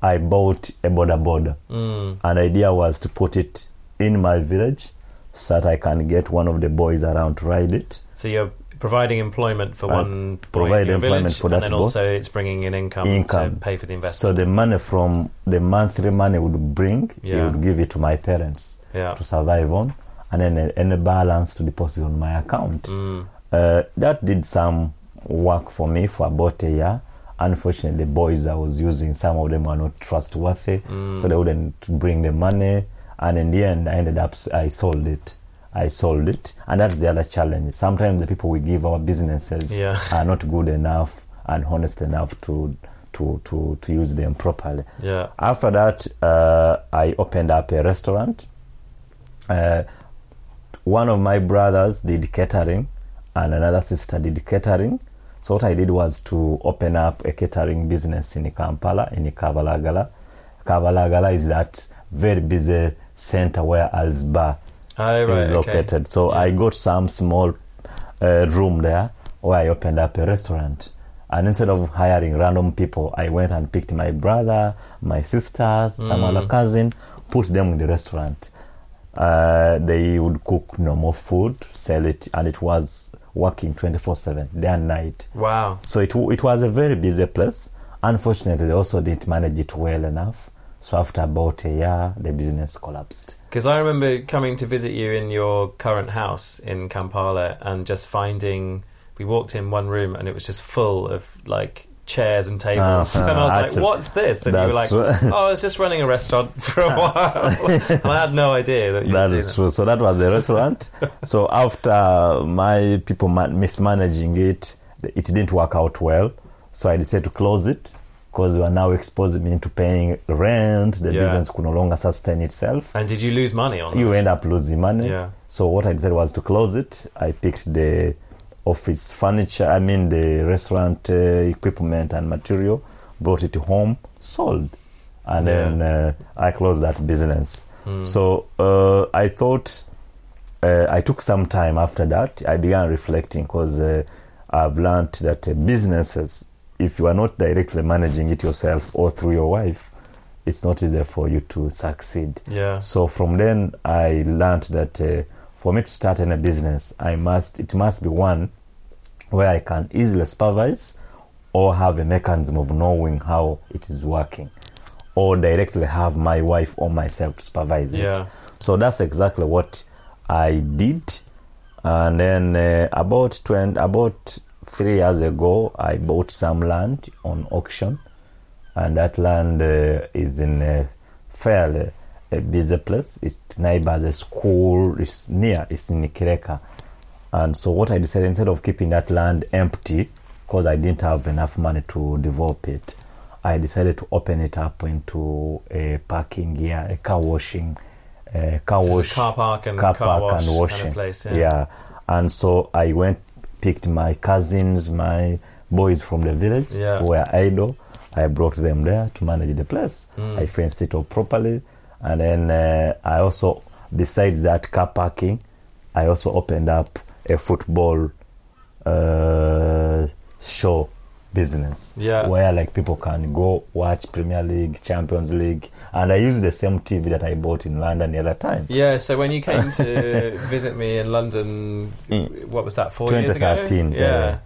I bought a boda boda. Mm. And the idea was to put it in my village so that I can get one of the boys around to ride it. So you're providing employment for I one provide employment village, for and that then boy. also it's bringing in income, Income. to pay for the investment. So the money from the monthly money would bring, Yeah. would give it to my parents yeah. to survive on, and then a- any balance to deposit on my account. Mm. Uh, that did some work for me for about a year, unfortunately the boys I was using some of them were not trustworthy, Mm. so they wouldn't bring the money. And in the end, I ended up I sold it. I sold it, and that's the other challenge. Sometimes the people we give our businesses Yeah. are not good enough and honest enough to to to, to use them properly. Yeah. After that, uh, I opened up a restaurant. Uh, one of my brothers did catering, and another sister did catering. So what I did was to open up a catering business in Kampala, in Kabalagala. Kabalagala is that very busy center where Al's Bar Oh, right. is okay. located. So I got some small uh, room there where I opened up a restaurant. And instead of hiring random people, I went and picked my brother, my sisters, some Mm. other cousin, put them in the restaurant. Uh, they would cook normal food, sell it, and it was working 24 7, day and night. Wow. So it, it was a very busy place. Unfortunately, they also didn't manage it well enough. So after about a year, the business collapsed. Because I remember coming to visit you in your current house in Kampala and just finding we walked in one room and it was just full of like chairs and tables, Uh-huh. *laughs* and I was Actually, like, "What's this?" And you were like, *laughs* "Oh, I was just running a restaurant for a while," *laughs* and I had no idea that you That is true. So that was the restaurant. so after my people mismanaging it, it didn't work out well. So I decided to close it because they were now exposed me to paying rent. The Yeah. business could no longer sustain itself. And did you lose money on it? You end up losing money. Yeah. So what I did was to close it. I picked the office furniture, I mean the restaurant uh, equipment and material, brought it home, sold, and Yeah. then uh, I closed that business. Hmm. So uh, I thought uh, I took some time after that. I began reflecting because uh, I've learned that uh, businesses, if you are not directly managing it yourself or through your wife, it's not easy for you to succeed. Yeah. So from then, I learned that uh, for me to start any business, I must it must be one where I can easily supervise or have a mechanism of knowing how it is working, or directly have my wife or myself to supervise it. Yeah. So that's exactly what I did, and then uh, about 20, about three years ago, I bought some land on auction, and that land uh, is in a fairly a busy place. It's neighbors a school. It's near. It's in Kireka, and so what I decided instead of keeping that land empty, because I didn't have enough money to develop it, I decided to open it up into a parking area, a car washing, uh, car Just a wash, car park and car, car park wash and washing. place, yeah. and so I went, picked my cousins, my boys from the village Yeah. who were idle. I brought them there to manage the place. Mm. I fenced it up properly, and then uh, I also, besides that car parking, I also opened up a football uh, show business Yeah. where like people can go watch Premier League, Champions League, and I used the same TV that I bought in London the other time. Yeah, so when you came to *laughs* visit me in London, Mm. what was that, four years ago? 2013, Yeah.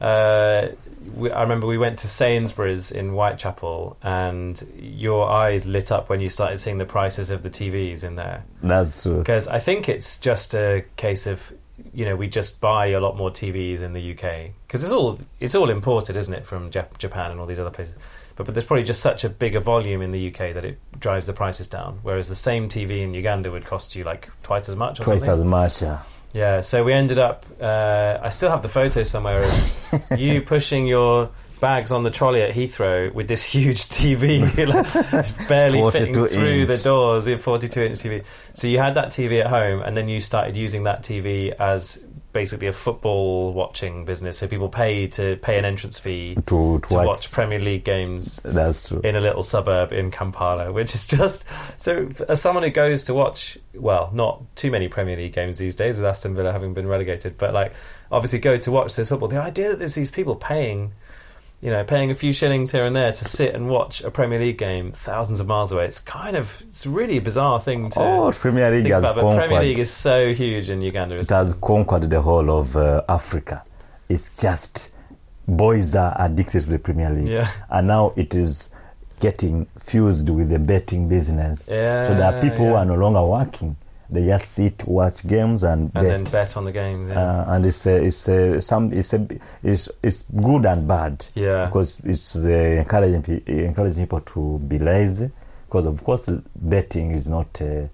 Uh, we, I remember we went to Sainsbury's in Whitechapel, and your eyes lit up when you started seeing the prices of the TVs in there. That's true. Because I think it's just a case of, you know, we just buy a lot more TVs in the UK because it's all it's all imported, isn't it, from Jap- Japan and all these other places. But but there's probably just such a bigger volume in the UK that it drives the prices down. Whereas the same TV in Uganda would cost you like twice as much. Or Twice something. as much, yeah. Yeah, so we ended up. Uh, I still have the photo somewhere of *laughs* you pushing your bags on the trolley at Heathrow with this huge TV, *laughs* like, barely fitting 42 through the doors. A forty-two inch TV. So you had that TV at home, and then you started using that TV as basically a football watching business. So people pay to pay an entrance fee To, to, watch Premier League games That's true. in a little suburb in Kampala, which is just so. As someone who goes to watch, well, not too many Premier League games these days, with Aston Villa having been relegated, but like obviously go to watch this football. The idea that there's these people paying, you know, paying a few shillings here and there to sit and watch a Premier League game thousands of miles away. It's kind of it's really a bizarre thing to oh, Premier League has about. Conquered. Premier League is so huge in Uganda. it has conquered the whole of uh, Africa. It's just boys are addicted to the Premier League, Yeah. and now it is getting fused with the betting business. Yeah, so there are people who are no longer working; they just sit, watch games, and, and bet. then bet on the games. Yeah. Uh, and it's a, it's a, some it's a, it's, it's good and bad Yeah. because it's uh, encouraging encouraging people to be lazy because of course betting is not uh,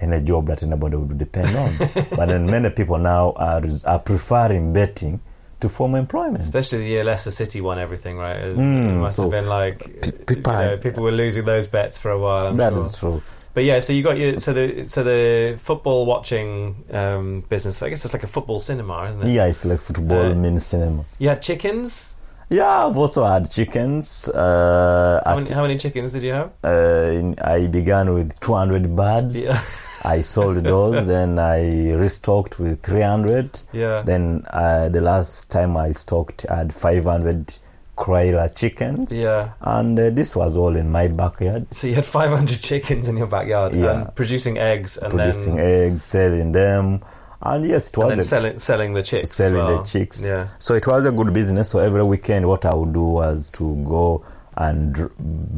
any job that anybody would depend on *laughs* but then many people now are are preferring betting to form employment Especially the year Leicester City won everything, right? It, Mm, it must so have been like pe- you people- know, people were losing those bets for a while. I'm That sure. is true But yeah, so you got your so the so the football watching um, business. I guess it's like a football cinema, isn't it? yeah it's like football Uh, mini cinema You had chickens. yeah i've also had chickens uh, How many, how many chickens did you have? uh, in, i began with 200 birds Yeah, *laughs* I sold those, then I restocked with 300. yeah. Then uh, the last time I stocked, I had 500 Kuroiler chickens. yeah. And uh, this was all in my backyard, So you had *laughs* 500 chickens in your backyard Yeah. and producing eggs and producing then eggs, selling them. And yes, it and was then a, selling selling the chicks. selling well. the chicks. Yeah. So it was a good business. So every weekend, what I would do was to go and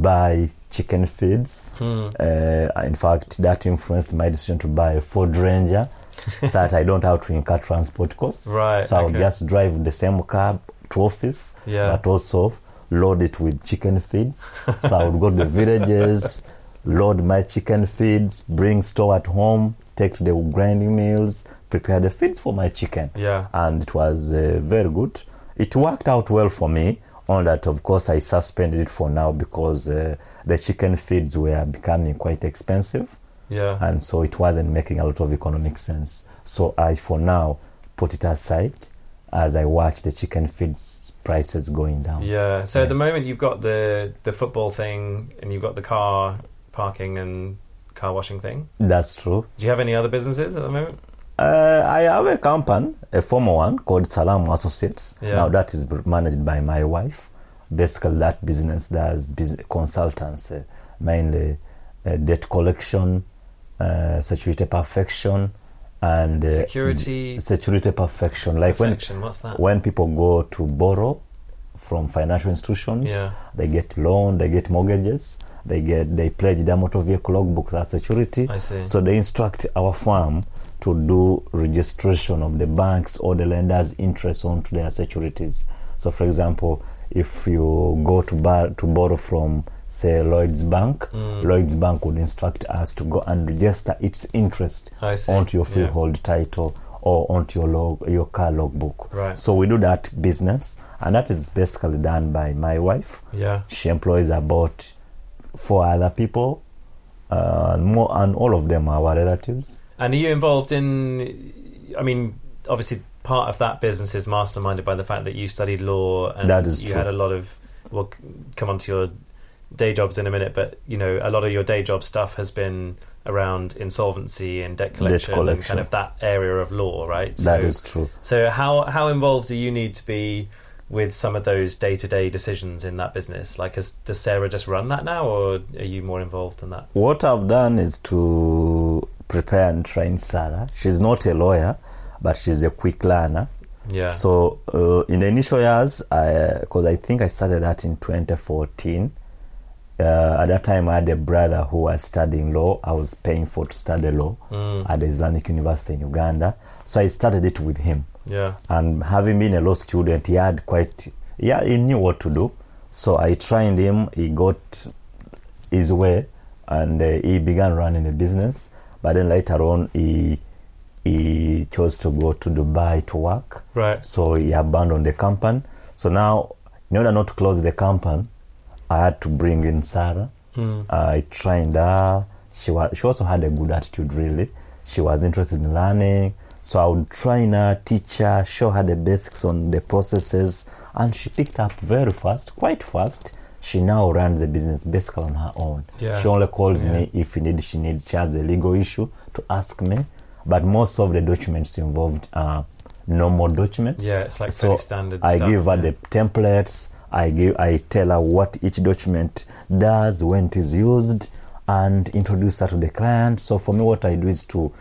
buy chicken feeds. Hmm. Uh, in fact, that influenced my decision to buy a Ford Ranger *laughs* so that I don't have to incur transport costs. Right, So I would just drive the same car to office, Yeah. but also load it with chicken feeds. so I would go to the villages, load my chicken feeds, bring store at home, take to the grinding mills, prepare the feeds for my chicken Yeah. and it was uh, very good. It worked out well for me. On that, of course, I suspended it for now because uh, the chicken feeds were becoming quite expensive, Yeah. and so it wasn't making a lot of economic sense. So I, for now, put it aside as I watch the chicken feed prices going down. Yeah. So at the moment you've got the the football thing and you've got the car parking and car washing thing. That's true. Do you have any other businesses at the moment? Uh, I have a company, a former one called Sallam Associates. Yeah. Now that is managed by my wife. Basically, that business does business consultants, uh, mainly uh, debt collection, uh, security perfection, and uh, Security security perfection. Like perfection. What's that? when when people go to borrow from financial institutions, Yeah. they get loan, they get mortgages, they get they pledge their motor vehicle logbooks as security. I see. So they instruct our firm to do registration of the banks or the lenders' interest onto their securities. So, for example, if you go to bar, to borrow from say Lloyd's Bank, Mm. Lloyd's Bank would instruct us to go and register its interest onto your Yeah. freehold title or onto your log, your car logbook. Right. So we do that business, and that is basically done by my wife. Yeah. She employs about four other people, uh, and more, and all of them are our relatives. And are you involved in? I mean, obviously, part of that business is masterminded by the fact that you studied law and That is you true. had a lot of. We'll come on to your day jobs in a minute, but you know, a lot of your day job stuff has been around insolvency and debt collection, and collection. kind of that area of law, right? That so, is true. So how how involved do you need to be with some of those day to day decisions in that business? Like, has, does Sarah just run that now, or are you more involved in that? What I've done is to prepare and train Sarah. She's not a lawyer, but she's a quick learner. Yeah. So uh, in the initial years, I because I, think I started that in 2014. Uh, at that time, I had a brother who was studying law. I was paying for to study law Mm, at the Islamic University in Uganda. So I started it with him. yeah. And having been a law student, he had quite, yeah, he knew what to do. So I trained him. He got his way, and uh, he began running a business. But then later on, he he chose to go to Dubai to work. Right. So he abandoned the company. So now, in order not to close the company, I had to bring in Sarah. Mm. I trained her. She was. She also had a good attitude. Really, she was interested in learning. So I would train her, teach her, show her the basics on the processes, and she picked up very fast, quite fast. She now runs the business basically on her own. Yeah. She only calls Yeah. me if need she needs. She has a legal issue to ask me, but most of the documents involved are normal documents. Yeah, it's like So standard. I stuff, give her yeah. the templates. I give. I tell her what each document does, when it is used, and introduce her to the client. So for me, what I do is to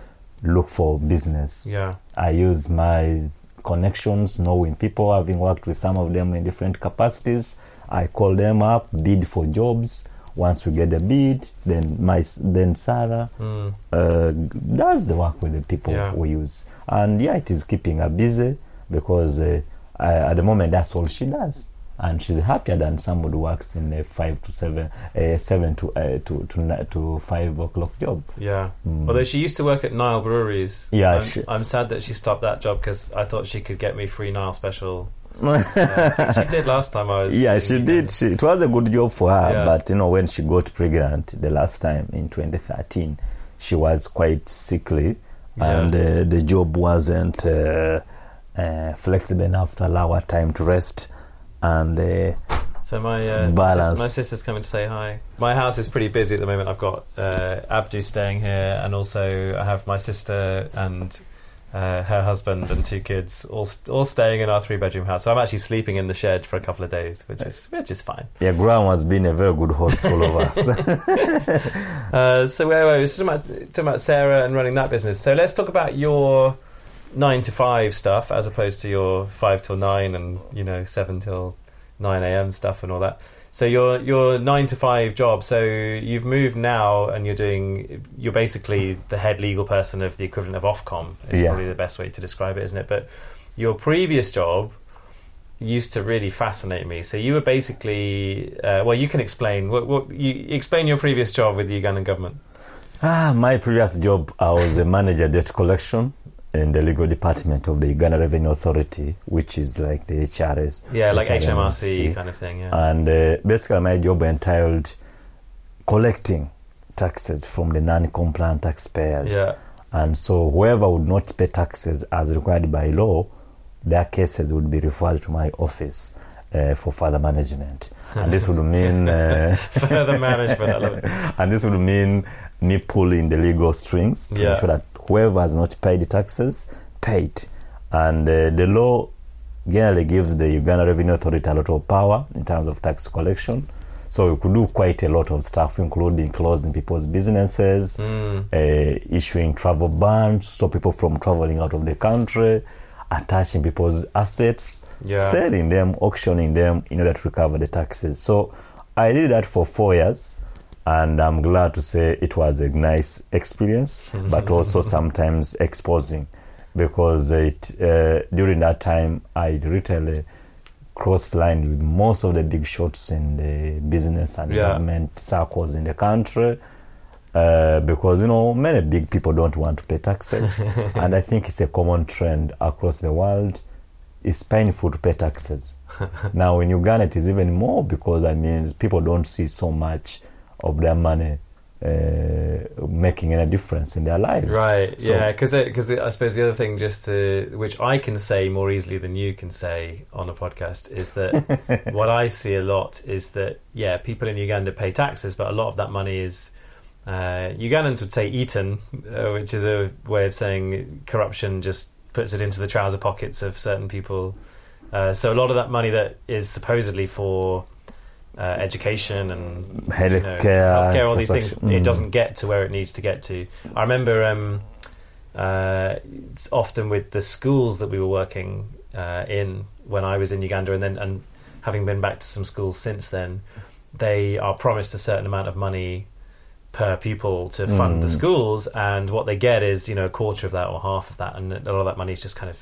look for business. Yeah. I use my connections, knowing people, having worked with some of them in different capacities. I call them up, bid for jobs. once we get a bid, then my then Sarah Mm. uh, does the work with the people Yeah. we use, and yeah, it is keeping her busy because uh, uh, at the moment that's all she does, and she's happier than somebody who works in a five to seven, uh, seven to uh, to to to five o'clock job. Yeah. Mm. Although she used to work at Nile Breweries. Yeah, I'm, she- I'm sad that she stopped that job because I thought she could get me free Nile special. *laughs* She did last time I was. Yeah, she did. She, it was a good job for her, Yeah. but you know, when she got pregnant the last time in 2013, she was quite sickly, Yeah. and uh, the job wasn't uh, uh, flexible enough to allow her time to rest. And uh, So my uh, Balance. sis- my sister's coming to say hi. My house is pretty busy at the moment. I've got uh, Abdu staying here, and also I have my sister and uh, her husband and two kids all st- all staying in our three bedroom house. So I'm actually sleeping in the shed for a couple of days, which is which is fine. yeah, Graham has been a very good host to all of us. *laughs* Uh, so were we? So talking about, talking about Sarah and running that business. So let's talk about your nine to five stuff as opposed to your five till nine and you know seven till nine a.m. stuff and all that. So your your nine to five job. So you've moved now and you're doing. You're basically the head legal person of the equivalent of Ofcom. Is Yeah. probably the best way to describe it, isn't it? But your previous job used to really fascinate me. So you were basically, uh, well, you can explain. What, what you explain your previous job with the Ugandan government? ah, my previous job, I was a manager debt collection in the legal department of the Uganda Revenue Authority, which is like the HRS. Yeah, like HMRC. HMRC kind of thing. Yeah. and uh, basically my job entailed collecting taxes from the non-compliant taxpayers yeah. and so whoever would not pay taxes as required by law their cases would be referred to my office uh, for further management and this would mean uh, *laughs* Further management. I love it. *laughs* and this would mean me pulling the legal strings to Yeah. ensure that whoever has not paid the taxes paid and uh, the law generally gives the Uganda Revenue Authority a lot of power in terms of tax collection so we could do quite a lot of stuff including closing people's businesses Mm. uh, issuing travel bans stop people from traveling out of the country attaching people's assets Yeah. selling them auctioning them in order to recover the taxes so i did that for four years and i'm glad to say it was a nice experience *laughs* but also sometimes exposing because it uh, during that time i literally crossed line with most of the big shots in the business and Yeah. government circles in the country uh, because you know many big people don't want to pay taxes. *laughs* And i think it's a common trend across the world. It's painful to pay taxes. *laughs* Now in uganda it is even more because i mean people don't see so much of their money uh, making any difference in their lives Right. So- yeah. Because because I suppose the other thing, just to which I can say more easily than you can say on a podcast, is that *laughs* what I see a lot is that yeah, people in Uganda pay taxes, but a lot of that money is. Uh, Ugandans would say eaten, uh, which is a way of saying corruption just puts it into the trouser pockets of certain people. Uh, so a lot of that money that is supposedly for uh, education and you know, Healthcare, healthcare, all these things, infrastructure, it mm. doesn't get to where it needs to get to. I remember um, uh, often with the schools that we were working uh, in when I was in Uganda, and then and having been back to some schools since then, they are promised a certain amount of money per pupil to fund the Mm. schools, and what they get is you know a quarter of that or half of that, and a lot of that money is just kind of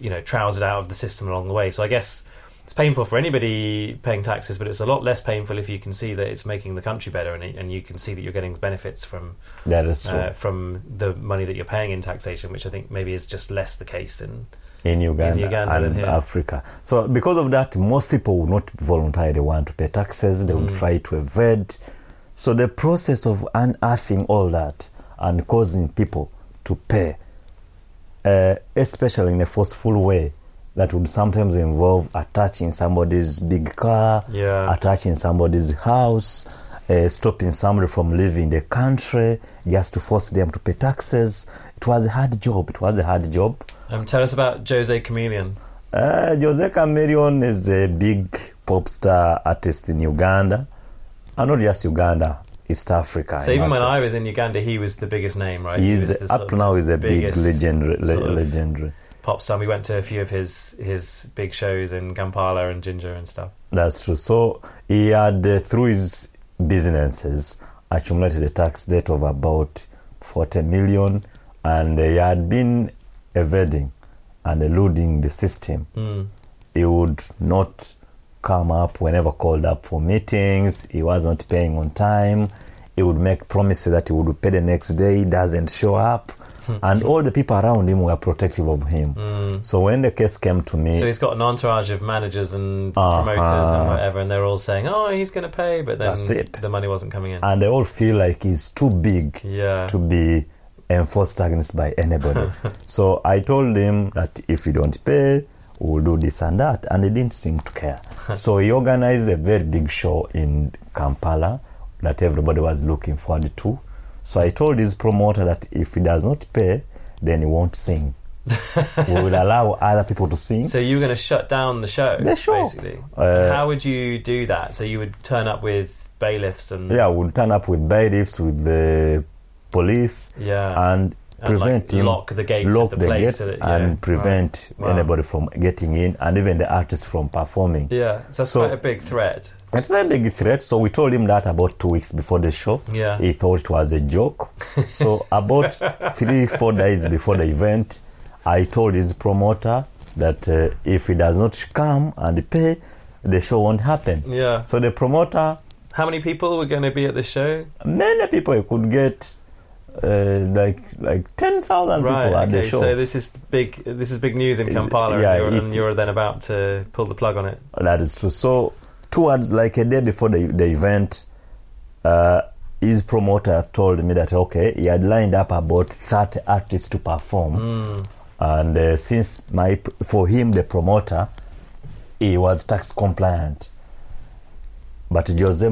you know trousered out of the system along the way. So I guess it's painful for anybody paying taxes, but it's a lot less painful if you can see that it's making the country better, and, and you can see that you're getting benefits from that is true uh, from the money that you're paying in taxation, which I think maybe is just less the case in in Uganda, Uganda and. Africa. So because of that, most people would not voluntarily want to pay taxes. They would Mm. try to evade. So the process of unearthing all that and causing people to pay, uh, especially in a forceful way, that would sometimes involve attaching somebody's big car, yeah attaching somebody's house, uh, stopping somebody from leaving the country just to force them to pay taxes. It was a hard job. It was a hard job. Um, tell us about Jose Chameleone. Uh, Jose Chameleone is a big pop star artist in Uganda, and not just Uganda, East Africa. So even when I was in Uganda, he was the biggest name, right? say. He he's the, up now, he's a big legendary, sort of- legendary. Pop star. We went to a few of his his big shows in Kampala and Jinja and stuff. That's true. So he had uh, through his businesses accumulated a tax debt of about 40 million and he had been evading and eluding the system. Mm. He would not come up whenever called up for meetings. He was not paying on time. He would make promises that he would pay the next day. He doesn't show up. And all the people around him were protective of him. So when the case came to me, Hmm. So he's got an entourage of managers and Uh-huh. promoters and whatever, and they're all saying, "Oh, he's going to pay," but then That's it. the money wasn't coming in. and they all feel like he's too big yeah. to be enforced against by anybody. *laughs* so I told him that if you don't pay, we'll do this and that, and he didn't seem to care. *laughs* so he organized a very big show in Kampala that everybody was looking forward to. So I told his promoter that if he does not pay, then he won't sing. we will *laughs* allow other people to sing. So you were going to shut down the show, The show. basically. Uh, How would you do that? So you would turn up with bailiffs and yeah, we'll turn up with bailiffs, with the police, yeah, and And, prevent like, lock the gates lock the, the place gates so that, yeah, and prevent Wow. anybody from getting in and even the artists from performing. Yeah, so that's So- quite a big threat. It's a big threat, so we told him that about two weeks before the show. Yeah. He thought it was a joke. *laughs* so about three, four days before the event, I told his promoter that uh, if he does not come and pay, the show won't happen. Yeah. So the promoter, How many people were going to be at the show? many people could get uh, like like ten thousand Right. people at the Okay. show. So this is big. This is big news in Kampala, yeah, and, you're, it- and you're then about to pull the plug on it. That is true. So, towards like a day before the, the event, uh, his promoter told me that okay, he had lined up about 30 artists to perform. Hmm. And uh, since my for him, the promoter, he was tax compliant. But Jose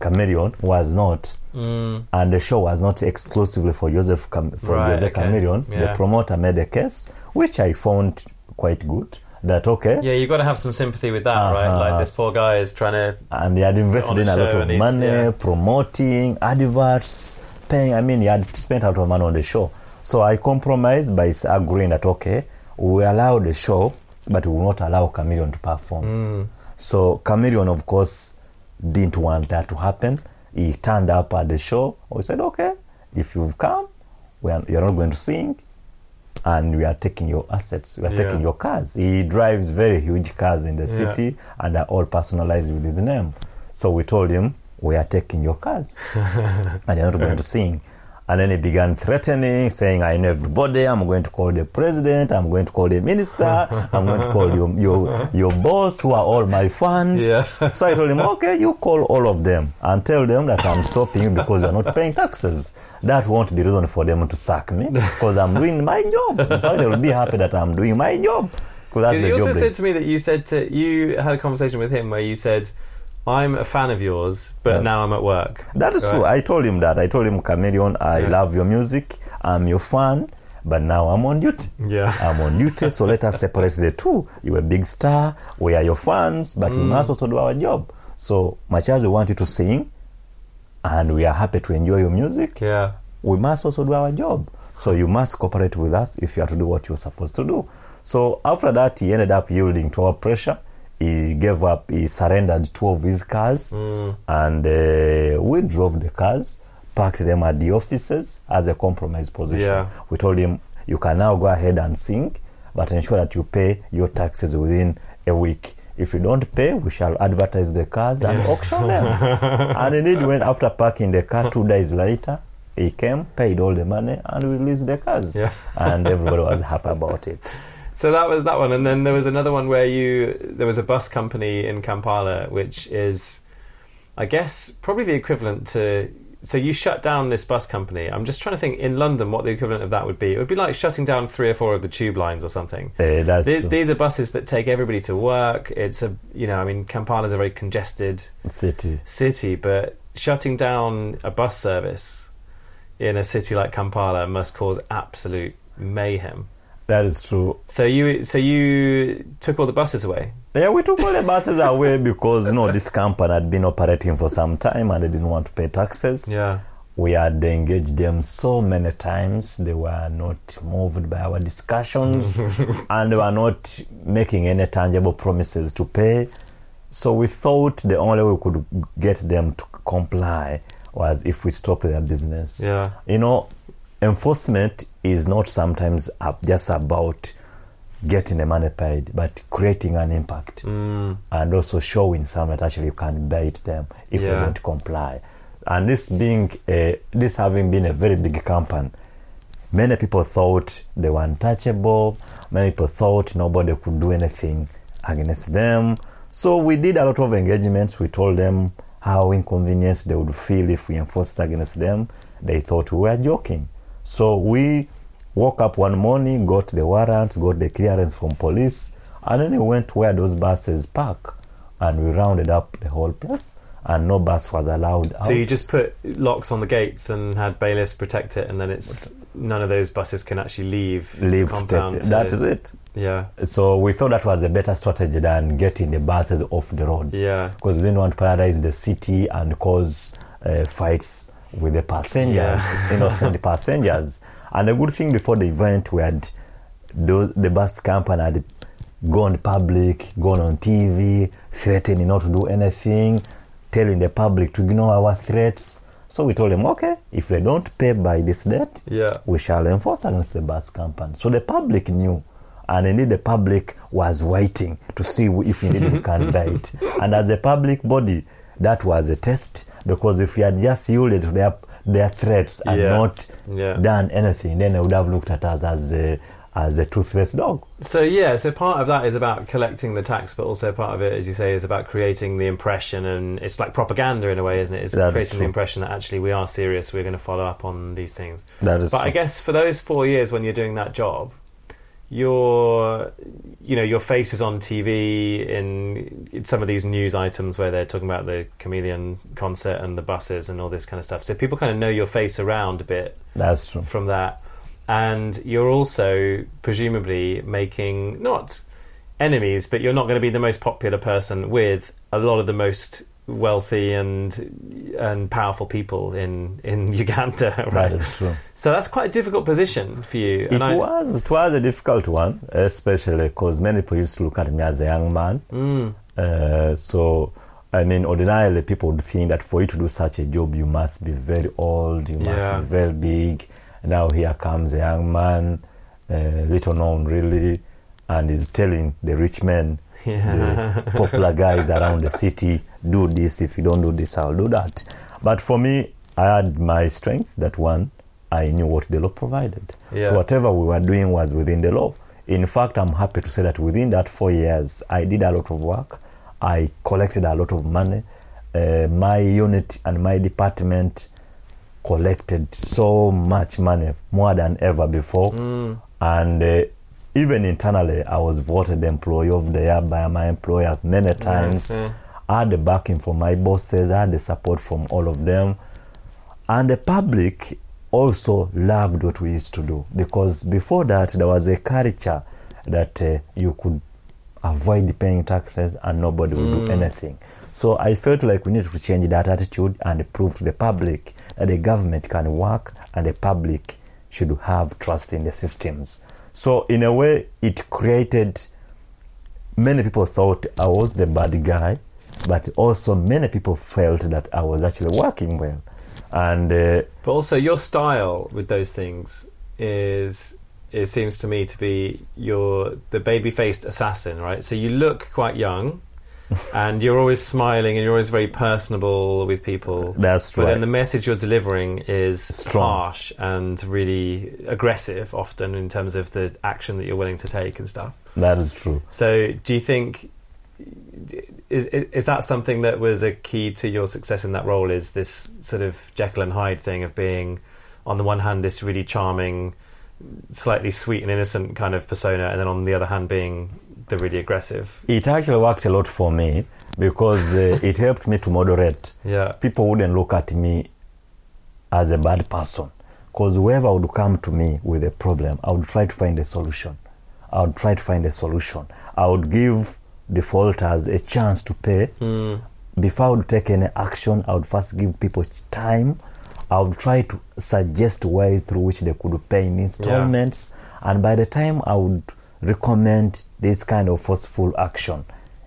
Chameleone was not, Mm. and the show was not exclusively for Joseph Cam- for Right, Jose okay. Chameleone. Yeah. The promoter made a case, which I found quite good. That okay, Yeah, you've got to have some sympathy with that, right? Uh-huh. Like this poor guy is trying to. and he had invested in a lot of money yeah. promoting adverts paying i mean he had spent a lot of money on the show so i compromised by agreeing that okay we allow the show but we will not allow Chameleone to perform Mm. so Chameleone of course didn't want that to happen he turned up at the show we said okay if you've come we are, you're not going to sing and we are taking your assets we are Yeah. taking your cars. He drives very huge cars in the Yeah. city and are all personalized with his name. So we told him we are taking your cars. *laughs* And you're not going to sing. And then he began threatening saying i know everybody. I'm going to call the president. I'm going to call the minister. I'm going to call your, your, your boss who are all my fans. Yeah. *laughs* so i told him okay you call all of them and tell them that i'm stopping you because you're not paying taxes that won't be reason for them to sack me because i'm doing my job in fact they'll be happy that i'm doing my job because that's Because the you also they- said to me that you said to you had a conversation with him where you said, "I'm a fan of yours, but Yeah. now I'm at work." That is Right. true. I told him that. I told him, Chameleone, I Yeah. love your music. I'm your fan, but now I'm on duty. Yeah. I'm on duty, so let us separate the two. You're a big star. We are your fans, but Mm. you must also do our job. So much as we want you to sing, and we are happy to enjoy your music, Yeah. we must also do our job. So you must cooperate with us if you are to do what you're supposed to do. So after that, he ended up yielding to our pressure. He gave up. He surrendered two of his cars, Mm. and uh, we drove the cars, parked them at the offices as a compromise position. Yeah. We told him, "You can now go ahead and sing, but ensure that you pay your taxes within a week." If you don't pay, we shall advertise the cars and auction them. *laughs* and indeed, when after parking the car two days later, he came, paid all the money, and released the cars. Yeah. *laughs* and everybody was happy about it. So that was that one, and then there was another one where you there was a bus company in Kampala, which is, I guess, probably the equivalent to. So you shut down this bus company. I'm just trying to think in London what the equivalent of that would be. It would be like shutting down three or four of the tube lines or something. Uh, that's Th- true. These are buses that take everybody to work. It's a you know I mean Kampala's a very congested city. city, but shutting down a bus service in a city like Kampala must cause absolute mayhem. That is true. So you so you took all the buses away. Yeah, we took all the buses away because you know this company had been operating for some time and they didn't want to pay taxes. Yeah. We had engaged them so many times. They were not moved by our discussions *laughs* and they were not making any tangible promises to pay. So we thought the only way we could get them to comply was if we stop their business. Yeah. You know, enforcement is not sometimes just about getting the money paid, but creating an impact Mm. and also showing some that actually you can bait them if they Yeah. don't comply. And this being a, this having been a very big company, many people thought they were untouchable. Many people thought nobody could do anything against them. So we did a lot of engagements. We told them how inconvenienced they would feel if we enforced against them. They thought we were joking. So we woke up one morning, got the warrant, got the clearance from police, and then we went where those buses park, and we rounded up the whole place, and no bus was allowed So out. you just put locks on the gates and had bailiffs protect it, and then it's none of those buses can actually leave Leave compound. That is it. Yeah, So we thought that was a better strategy than getting the buses off the roads. yeah, Because we didn't want to paralyze the city and cause uh, fights with the passengers, Yeah. *laughs* innocent passengers. And the good thing before the event, we had those, the bus company had gone public, gone on TV, threatening not to do anything, telling the public to ignore our threats. So we told them, okay, if they don't pay by this date, yeah. we shall enforce against the bus company. So the public knew, and indeed the public was waiting to see if indeed we can *laughs* buy it. And as a public body, that was a test because if we had just yielded to their their threats and Yeah. not Yeah. done anything, then they would have looked at us as a as a toothless dog. So yeah, so part of that is about collecting the tax, but also part of it, as you say, is about creating the impression, and it's like propaganda in a way, isn't it? It's That's creating the impression that actually we are serious, we're going to follow up on these things. That is But I guess for those four years when you're doing that job, your you know your face is on TV in, in some of these news items where they're talking about the Chameleone concert and the buses and all this kind of stuff. So people kind of know your face around a bit That's true. from that, and you're also presumably making not enemies, but you're not going to be the most popular person with a lot of the most wealthy and and powerful people in in *laughs* Uganda, right? is true. So that's quite a difficult position for you. It I- was it was a difficult one, especially because many people used to look at me as a young man. Mm, Uh, so, I mean, ordinarily people would think that for you to do such a job, you must be very old, you must Yeah. be very big. Now here comes a young man, uh, little known really, and is telling the rich men, yeah. *laughs* the popular guys around the city, do this. If you don't do this, I'll do that. But for me, I had my strength. That one, I knew what the law provided. Yeah. So whatever we were doing was within the law. In fact, I'm happy to say that within that four years, I did a lot of work. I collected a lot of money. Uh, my unit and my department collected so much money, more than ever before. Mm, And uh, even internally, I was voted Employee of the Year by my employer many times. I had the backing from my bosses, I had the support from all of them. And the public also loved what we used to do because before that, there was a culture that uh, you could avoid paying taxes and nobody would do Mm. anything. So I felt like we needed to change that attitude and prove to the public that the government can work and the public should have trust in the systems. So, in a way, it created many people thought I was the bad guy, but also many people felt that I was actually working well. And uh, But also, your style with those things is it seems to me to be you're the baby-faced assassin, right? So you look quite young, *laughs* and you're always smiling, and you're always very personable with people. that's But right. then the message you're delivering is Strong. harsh and really aggressive, often in terms of the action that you're willing to take and stuff. that is true. So, do you think is is that something that was a key to your success in that role? Is this sort of Jekyll and Hyde thing of being, on the one hand, this really charming, slightly sweet and innocent kind of persona, and then on the other hand, being the really aggressive? It actually worked a lot for me because uh, it helped me to moderate. Yeah, People wouldn't look at me as a bad person because whoever would come to me with a problem, I would try to find a solution. I would try to find a solution. I would give defaulters a chance to pay mm, before I would take any action, I would first give people time. I would try to suggest ways through which they could pay in installments. And by the time I would recommend this kind of forceful action,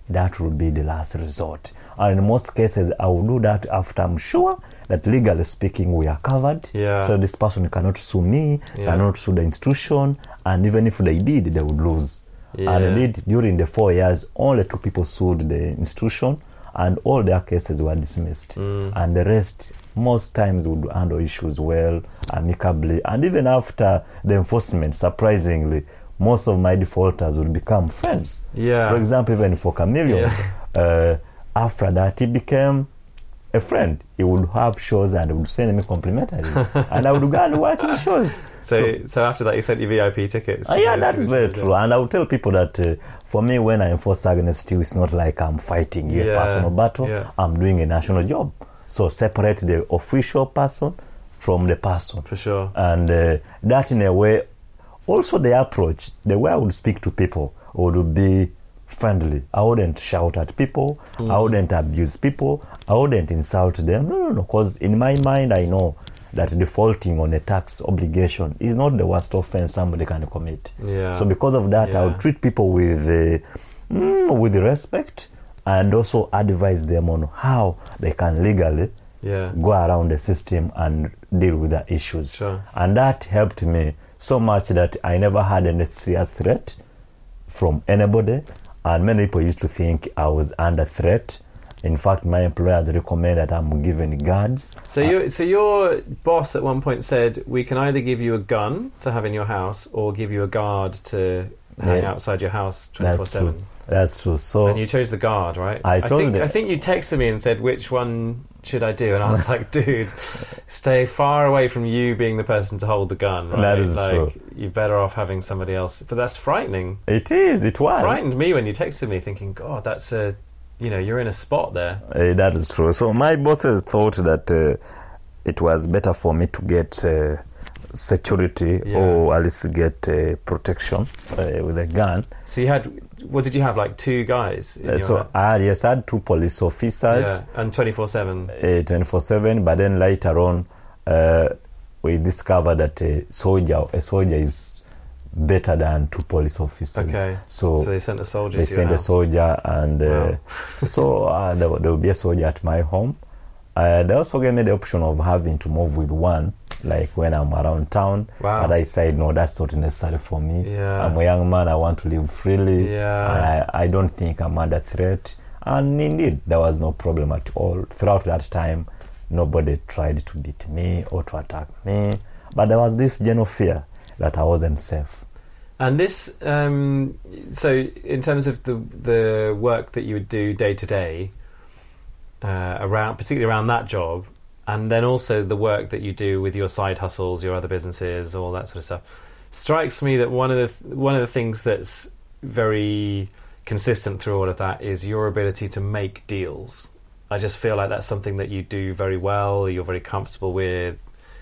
that would be the last resort. And in most cases, I will do that after I'm sure that legally speaking, we are covered. Yeah. So this person cannot sue me, Yeah. cannot sue the institution, and even if they did, they would lose. Yeah. And indeed, during the four years, only two people sued the institution, and all their cases were dismissed. Mm. And the rest, most times, would handle issues well, amicably, and even after the enforcement, surprisingly, most of my defaulters would become friends. Yeah. For example, even for Chameleone, uh, after that, he became a friend. He would have shows and would send me complimentary, *laughs* and I would go and watch the shows. So, so, after that, he sent you VIP tickets. Uh, yeah, that's very true. And I would tell people that uh, for me, when I enforce against you, it's not like I'm fighting Yeah, a personal battle. yeah. I'm doing a national job. So separate the official person from the person. For sure. And uh, that, in a way, also the approach, the way I would speak to people would be friendly. I wouldn't shout at people. Mm. I wouldn't abuse people. I wouldn't insult them. No, no, no. Because in my mind, I know that defaulting on a tax obligation is not the worst offense somebody can commit. Yeah. So because of that, I would treat people with uh, mm, with respect and also advise them on how they can legally Yeah. go around the system and deal with the issues. Sure. And that helped me so much that I never had any serious threat from anybody. And many people used to think I was under threat. In fact, my employers recommend that I'm given guards. So uh, you, so your boss at one point said we can either give you a gun to have in your house or give you a guard to hang Yeah. outside your house twenty four That's true. seven. That's true. So And you chose the guard, right? I chose think, the- I think you texted me and said which one should I do, and I was *laughs* like, dude, stay far away from you being the person to hold the gun. Right? That is like, true. You're better off having somebody else. But that's frightening. it is. It was. It Frightened me when you texted me, thinking, God, that's a, you know, you're in a spot there. Uh, that is true. So my bosses thought that uh, it was better for me to get uh, security Yeah. or at least get uh, protection uh, with a gun. So you had, what did you have? Like two guys. Uh, so I had, yes, I had two police officers, yeah, and twenty four seven. twenty four seven. But then later on, uh, we discovered that a soldier, a soldier is better than two police officers. Okay. So, So they sent a soldier. they sent a soldier, and uh, *laughs* so uh, there, there will be a soldier at my home. Uh, they also gave me the option of having to move with one, like when I'm around town. Wow. But I said, no, that's not necessary for me. Yeah. I'm a young man, I want to live freely. Yeah. And I, I don't think I'm under threat. And indeed, there was no problem at all. Throughout that time, nobody tried to beat me or to attack me. But there was this general fear that I wasn't safe. And this, um, so in terms of the the work that you would do day to day, uh, around particularly around that job, and then also the work that you do with your side hustles, your other businesses, all that sort of stuff, strikes me that one of the th- one of the things that's very consistent through all of that is your ability to make deals. I just feel like that's something that you do very well. You're very comfortable with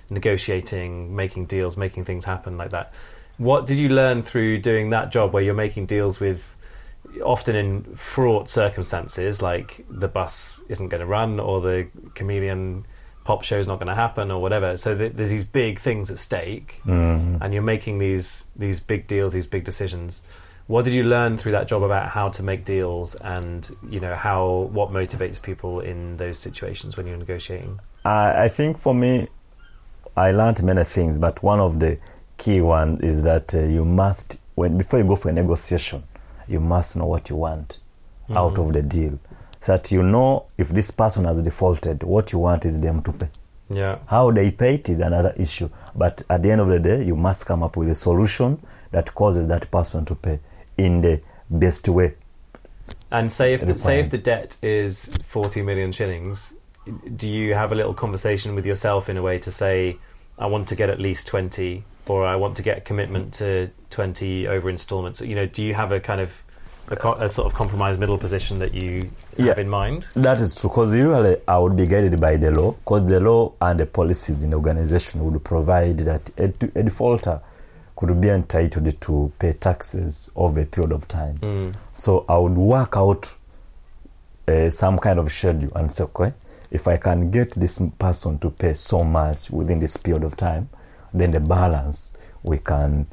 negotiating, making deals, making things happen like that. What did you learn through doing that job where you're making deals with often in fraught circumstances, like the bus isn't going to run or the Chameleone pop show is not going to happen or whatever? So th- there's these big things at stake, and you're making these these big deals, these big decisions. What did you learn through that job about how to make deals, and you know how what motivates people in those situations when you're negotiating? I, I think for me, I learned many things, but one of the key one is that uh, you must, when before you go for a negotiation, you must know what you want mm. out of the deal, so that you know if this person has defaulted, what you want is them to pay. Yeah, How they pay it is another issue, but at the end of the day, you must come up with a solution that causes that person to pay in the best way. And say if the, say if the debt is forty million shillings, do you have a little conversation with yourself in a way to say, I want to get at least twenty, or I want to get a commitment to twenty over instalments? You know, do you have a kind of a, co- a sort of compromise middle position that you have Yeah. in mind? That is true, because usually I would be guided by the law, because the law and the policies in the organization would provide that a, a defaulter could be entitled to pay taxes over a period of time. Mm. So I would work out uh, some kind of schedule and say, okay, if I can get this person to pay so much within this period of time, then the balance we can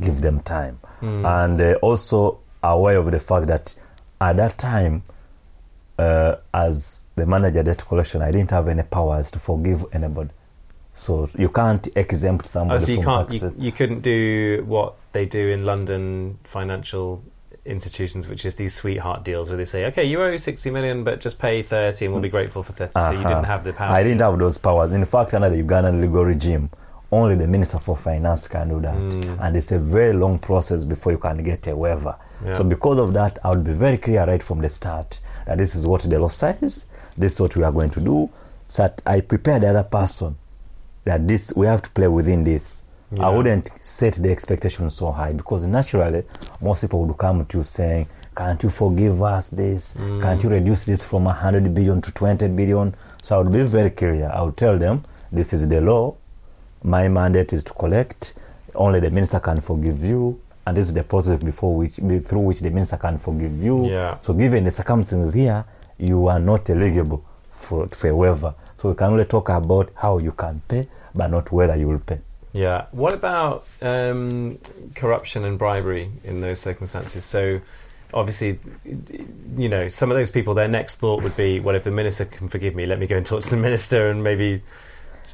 give them time. And uh, also aware of the fact that at that time, uh, as the manager debt collection, I didn't have any powers to forgive anybody. So you can't exempt Oh, somebody so you from can't. You, you couldn't do what they do in London financial institutions, which is these sweetheart deals where they say, "Okay, you owe sixty million, but just pay thirty, and we'll be grateful for 30 So you Uh-huh. didn't have the power. I didn't have those powers. In fact, under the Ugandan legal regime, only the Minister for Finance can do that. Mm. And it's a very long process before you can get a waiver. Yeah. So, because of that, I would be very clear right from the start that this is what the law says, this is what we are going to do. So that I prepare the other person that this we have to play within this. Yeah. I wouldn't set the expectation so high because naturally most people would come to you saying, Can't you forgive us this? Can't you reduce this from 100 billion to 20 billion? So I would be very clear. I would tell them, This is the law. My mandate is to collect. Only the minister can forgive you. And this is the process before which, through which the minister can forgive you. Yeah. So, given the circumstances here, you are not eligible for, for a waiver. So, we can only talk about how you can pay, but not whether you will pay. Yeah. What about um, corruption and bribery in those circumstances? So, obviously, you know, some of those people, their next thought would be, well, if the minister can forgive me, let me go and talk to the *laughs* minister and maybe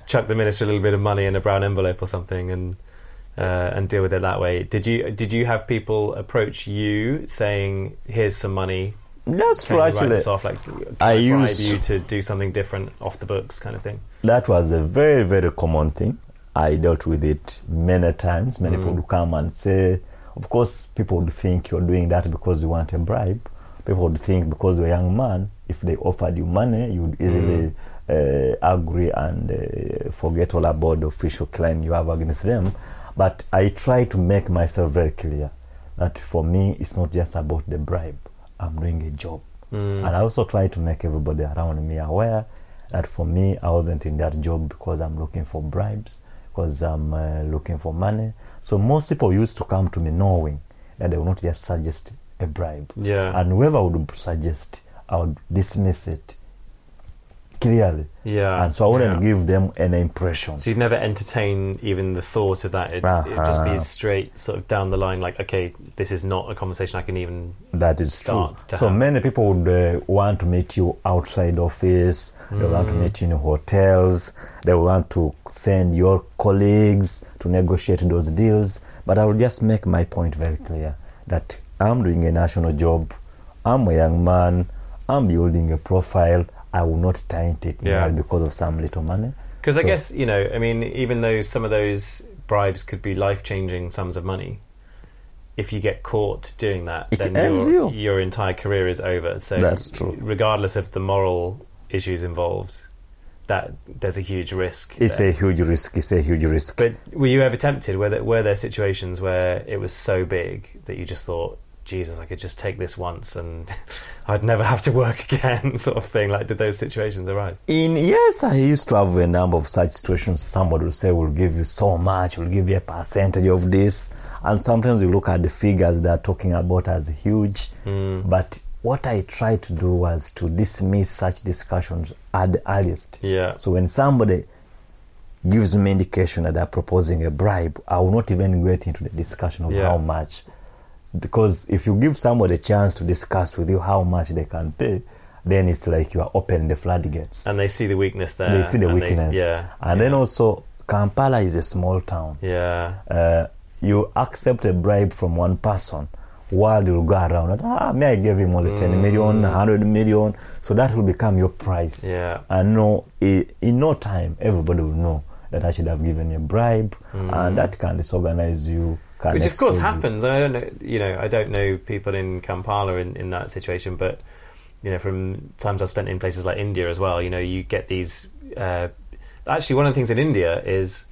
chuck the minister a little bit of money in a brown envelope or something and. Uh, and deal with it that way. Did you did you have people approach you saying, "Here's some money, That's you write this off?" Like, I used- you to do something different off the books, kind of thing. That was a very, very common thing. I dealt with it many times. Many people would come and say, of course, people would think you're doing that because you want a bribe. People would think because you're a young man, if they offered you money, you would easily uh, agree and uh, forget all about the official claim you have against them. But I try to make myself very clear that for me, it's not just about the bribe. I'm doing a job. Mm. And I also try to make everybody around me aware that for me, I wasn't in that job because I'm looking for bribes, because I'm uh, looking for money. So most people used to come to me knowing that they would not just suggest a bribe. Yeah. And whoever would suggest, I would dismiss it clearly. Yeah. and so I wouldn't yeah. give them any impression. So you'd never entertain even the thought of that. It, It'd just be Uh-huh. straight, sort of down the line. Like, okay, this is not a conversation I can even. That is start true. So have. many people would uh, want to meet you outside office. They want to Mm. meet you in hotels. They want to send your colleagues to negotiate those deals. But I will just make my point very clear that I'm doing a national job. I'm a young man. I'm building a profile. I will not taint it Yeah. because of some little money. Because I guess you know, I mean, even though some of those bribes could be life-changing sums of money, if you get caught doing that, then your, you. your entire career is over. So That's true. Regardless of the moral issues involved, that there's a huge risk. It's there. a huge risk. It's a huge risk. But were you ever tempted? Were there, were there situations where it was so big that you just thought, Jesus, I could just take this once and *laughs* I'd never have to work again, *laughs* sort of thing? Like, did those situations arise? In yes, I used to have a number of such situations. Somebody will say, "We'll give you so much. We'll give you a percentage of this," and sometimes you look at the figures they're talking about as huge. Mm. But what I tried to do was to dismiss such discussions at the earliest. Yeah. So when somebody gives me indication that they're proposing a bribe, I will not even get into the discussion of Yeah. how much. Because if you give somebody a chance to discuss with you how much they can pay, then it's like you are opening the floodgates. And they see the weakness there. they see the and weakness. yeah. And yeah. then also, Kampala is a small town. Yeah. Uh, you accept a bribe from one person, while you'll go around, and, ah, may I give him only 10 million, 100 million. So that will become your price. Mm. Yeah. And no, in no time, everybody will know that I should have given a bribe, and that can disorganize you. Mm. Which of course happens. And I don't know, you know, I don't know people in Kampala in, in that situation, but you know, from times I've spent in places like India as well, you know, you get these. Uh, actually, one of the things in India is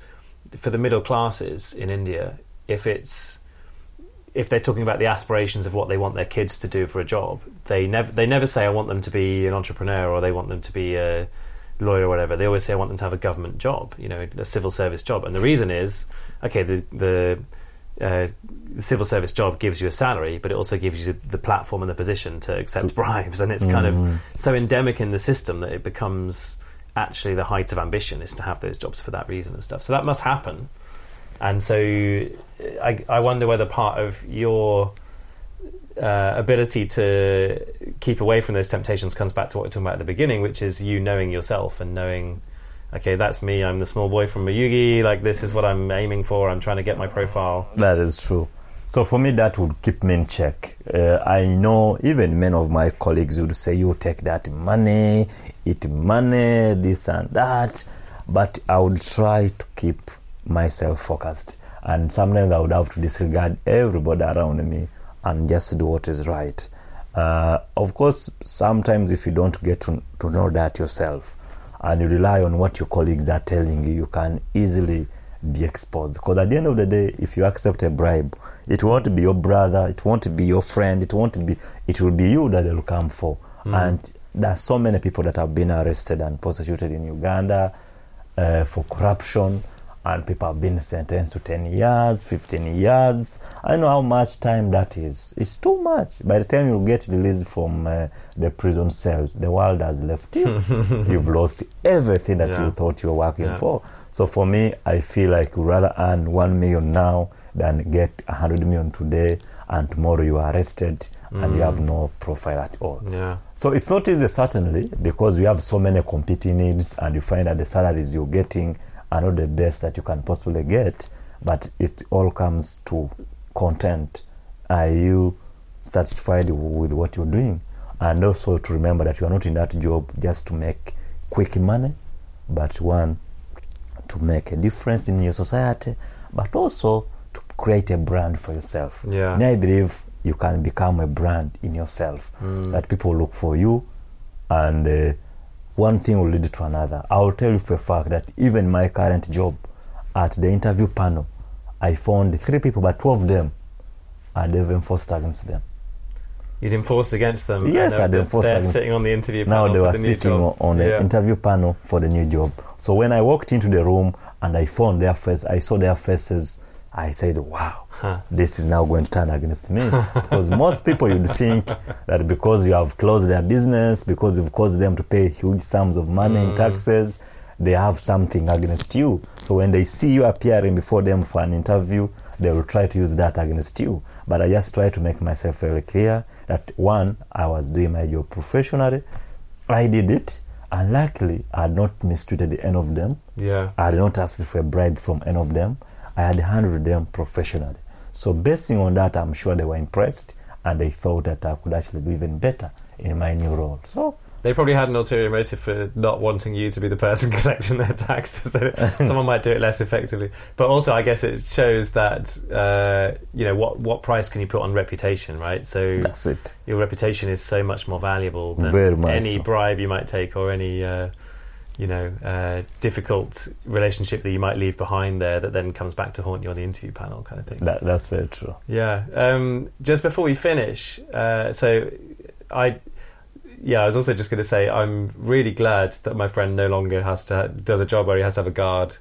for the middle classes in India, if it's if they're talking about the aspirations of what they want their kids to do for a job, they never they never say I want them to be an entrepreneur or they want them to be a lawyer or whatever. They always say I want them to have a government job, you know, a civil service job. And the reason is, okay, the the uh, civil service job gives you a salary, but it also gives you the platform and the position to accept *laughs* bribes, and it's kind of so endemic in the system that it becomes actually the height of ambition is to have those jobs for that reason and stuff. So that must happen, and so I, I wonder whether part of your uh, ability to keep away from those temptations comes back to what we're talking about at the beginning, which is you knowing yourself and knowing, okay, that's me. I'm the small boy from Mayuge. Like this is what I'm aiming for. I'm trying to get my profile. That is true. So for me, that would keep me in check. Uh, I know even many of my colleagues would say, "You take that money, eat money, this and that," but I would try to keep myself focused. And sometimes I would have to disregard everybody around me and just do what is right. Uh, of course, sometimes if you don't get to, to know that yourself and you rely on what your colleagues are telling you, you can easily be exposed. Because at the end of the day, if you accept a bribe, it won't be your brother, it won't be your friend, it won't be, it will be you that they'll come for. And there are so many people that have been arrested and prosecuted in Uganda uh, for corruption, and people have been sentenced to 10 years, 15 years. I know how much time that is. It's too much. By the time you get released from uh, the prison cells, the world has left you. *laughs* You've lost everything that Yeah. you thought you were working Yeah. for. So for me, I feel like you'd rather earn 1 million now than get 100 million today, and tomorrow you are arrested and you have no profile at all. Yeah. So it's not easy, certainly, because we have so many competing needs, and you find that the salaries you're getting are not the best that you can possibly get. But it all comes to content. Are you satisfied with what you're doing? And also to remember that you are not in that job just to make quick money, but one to make a difference in your society, but also to create a brand for yourself. Yeah. And I believe you can become a brand in yourself Mm. that people look for you, and uh, one thing will lead to another. I will tell you for a fact that even my current job at the interview panel, I found three people, but two of them I'd even forced against them. You'd enforce against them. Yes, I'd they're, enforce they're against- sitting on the interview panel. Now they were the sitting on the Yeah. interview panel for the new job. So when I walked into the room and I found their face, I saw their faces. I said, "Wow, Huh. this is now going to turn against me." because most people you'd think that because you have closed their business, because you've caused them to pay huge sums of money in mm. taxes, they have something against you. So when they see you appearing before them for an interview, they will try to use that against you. But I just try to make myself very clear that one, I was doing my job professionally. I did it, and luckily, I had not mistreated any of them. Yeah. I had not asked for a bribe from any of them. I had handled them professionally. So, basing on that, I'm sure they were impressed and they thought that I could actually do even better in my new role. So, They probably had an ulterior motive for not wanting you to be the person *laughs* collecting their taxes. *laughs* *laughs* Someone might do it less effectively. But also, I guess it shows that uh, you know what what price can you put on reputation, right? So that's it. your reputation is so much more valuable than any so. bribe you might take or any uh, you know uh, difficult relationship that you might leave behind there that then comes back to haunt you on the interview panel, kind of thing. That, that's very true. Yeah. Um, just before we finish, uh, so I, yeah, I was also just going to say I'm really glad that my friend no longer has to does a job where he has to have a guard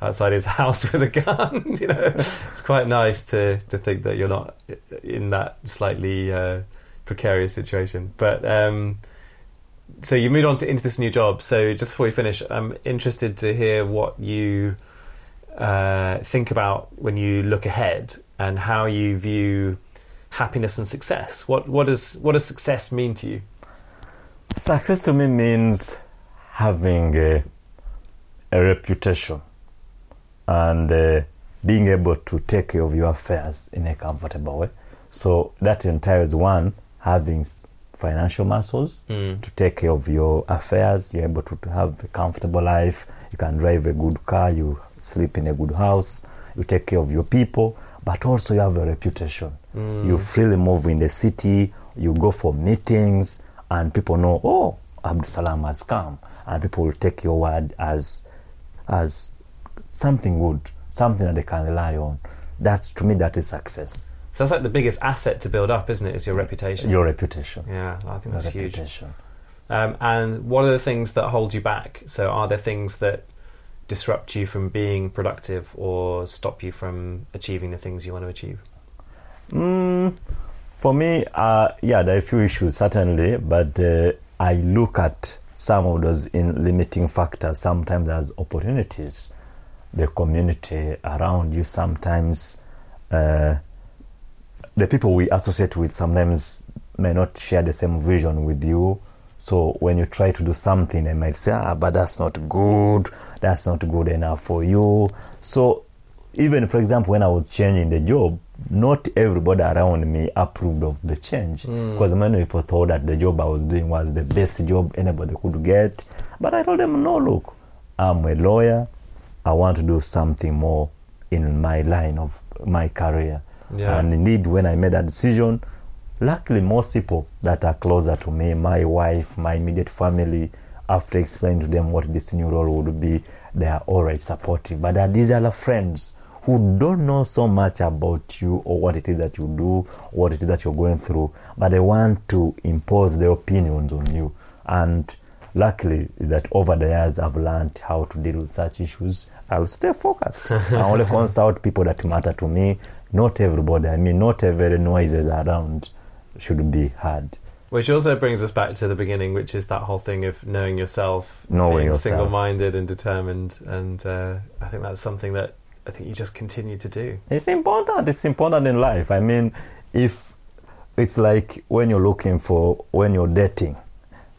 outside his *laughs* house with a gun. *laughs* you know, it's quite nice to to think that you're not in that slightly uh, precarious situation. But um, so you moved on to into this new job. So just before we finish, I'm interested to hear what you uh, think about when you look ahead and how you view happiness and success. What what does what does success mean to you? Success to me means having a, a reputation and uh, being able to take care of your affairs in a comfortable way. So that entails one, having financial muscles Mm. to take care of your affairs. You're able to, have a comfortable life. You can drive a good car. You sleep in a good house. You take care of your people, but also you have a reputation. Mm. You freely move in the city. You go for meetings, and people know, oh, Abdul Sallam has come, and people will take your word as as something good, something that they can rely on. That's to me that is success. So that's like the biggest asset to build up, isn't it? Is your reputation. Your reputation. yeah, I think Your that's huge. reputation. Um, and what are the things that hold you back? So are there things that disrupt you from being productive or stop you from achieving the things you want to achieve? Mm, for me, uh, yeah, there are a few issues certainly, but uh, I look at some of those in limiting factors sometimes as opportunities. The community around you sometimes uh, the people we associate with sometimes may not share the same vision with you. So when you try to do something, they might say, ah, but that's not good. That's not good enough for you. So even, for example, when I was changing the job, not everybody around me approved of the change because many people thought that the job I was doing was the best job anybody could get. But I told them, no, look, I'm a lawyer. I want to do something more in my line of my career. Yeah. And indeed, when I made that decision, luckily, most people that are closer to me, my wife, my immediate family, after explaining to them what this new role would be, they are already supportive. But there are these other friends who don't know so much about you or what it is that you do, what it is that you're going through, but they want to impose their opinions on you. And luckily, is that over the years, I've learned how to deal with such issues. I'll stay focused. *laughs* I only consult people that matter to me. Not everybody. I mean, not every noises around should be heard. Which also brings us back to the beginning, which is that whole thing of knowing yourself, Knowing being yourself. single-minded and determined, and uh, I think that's something that I think you just continue to do. It's important. It's important in life. I mean, if it's like when you're looking for, when you're dating,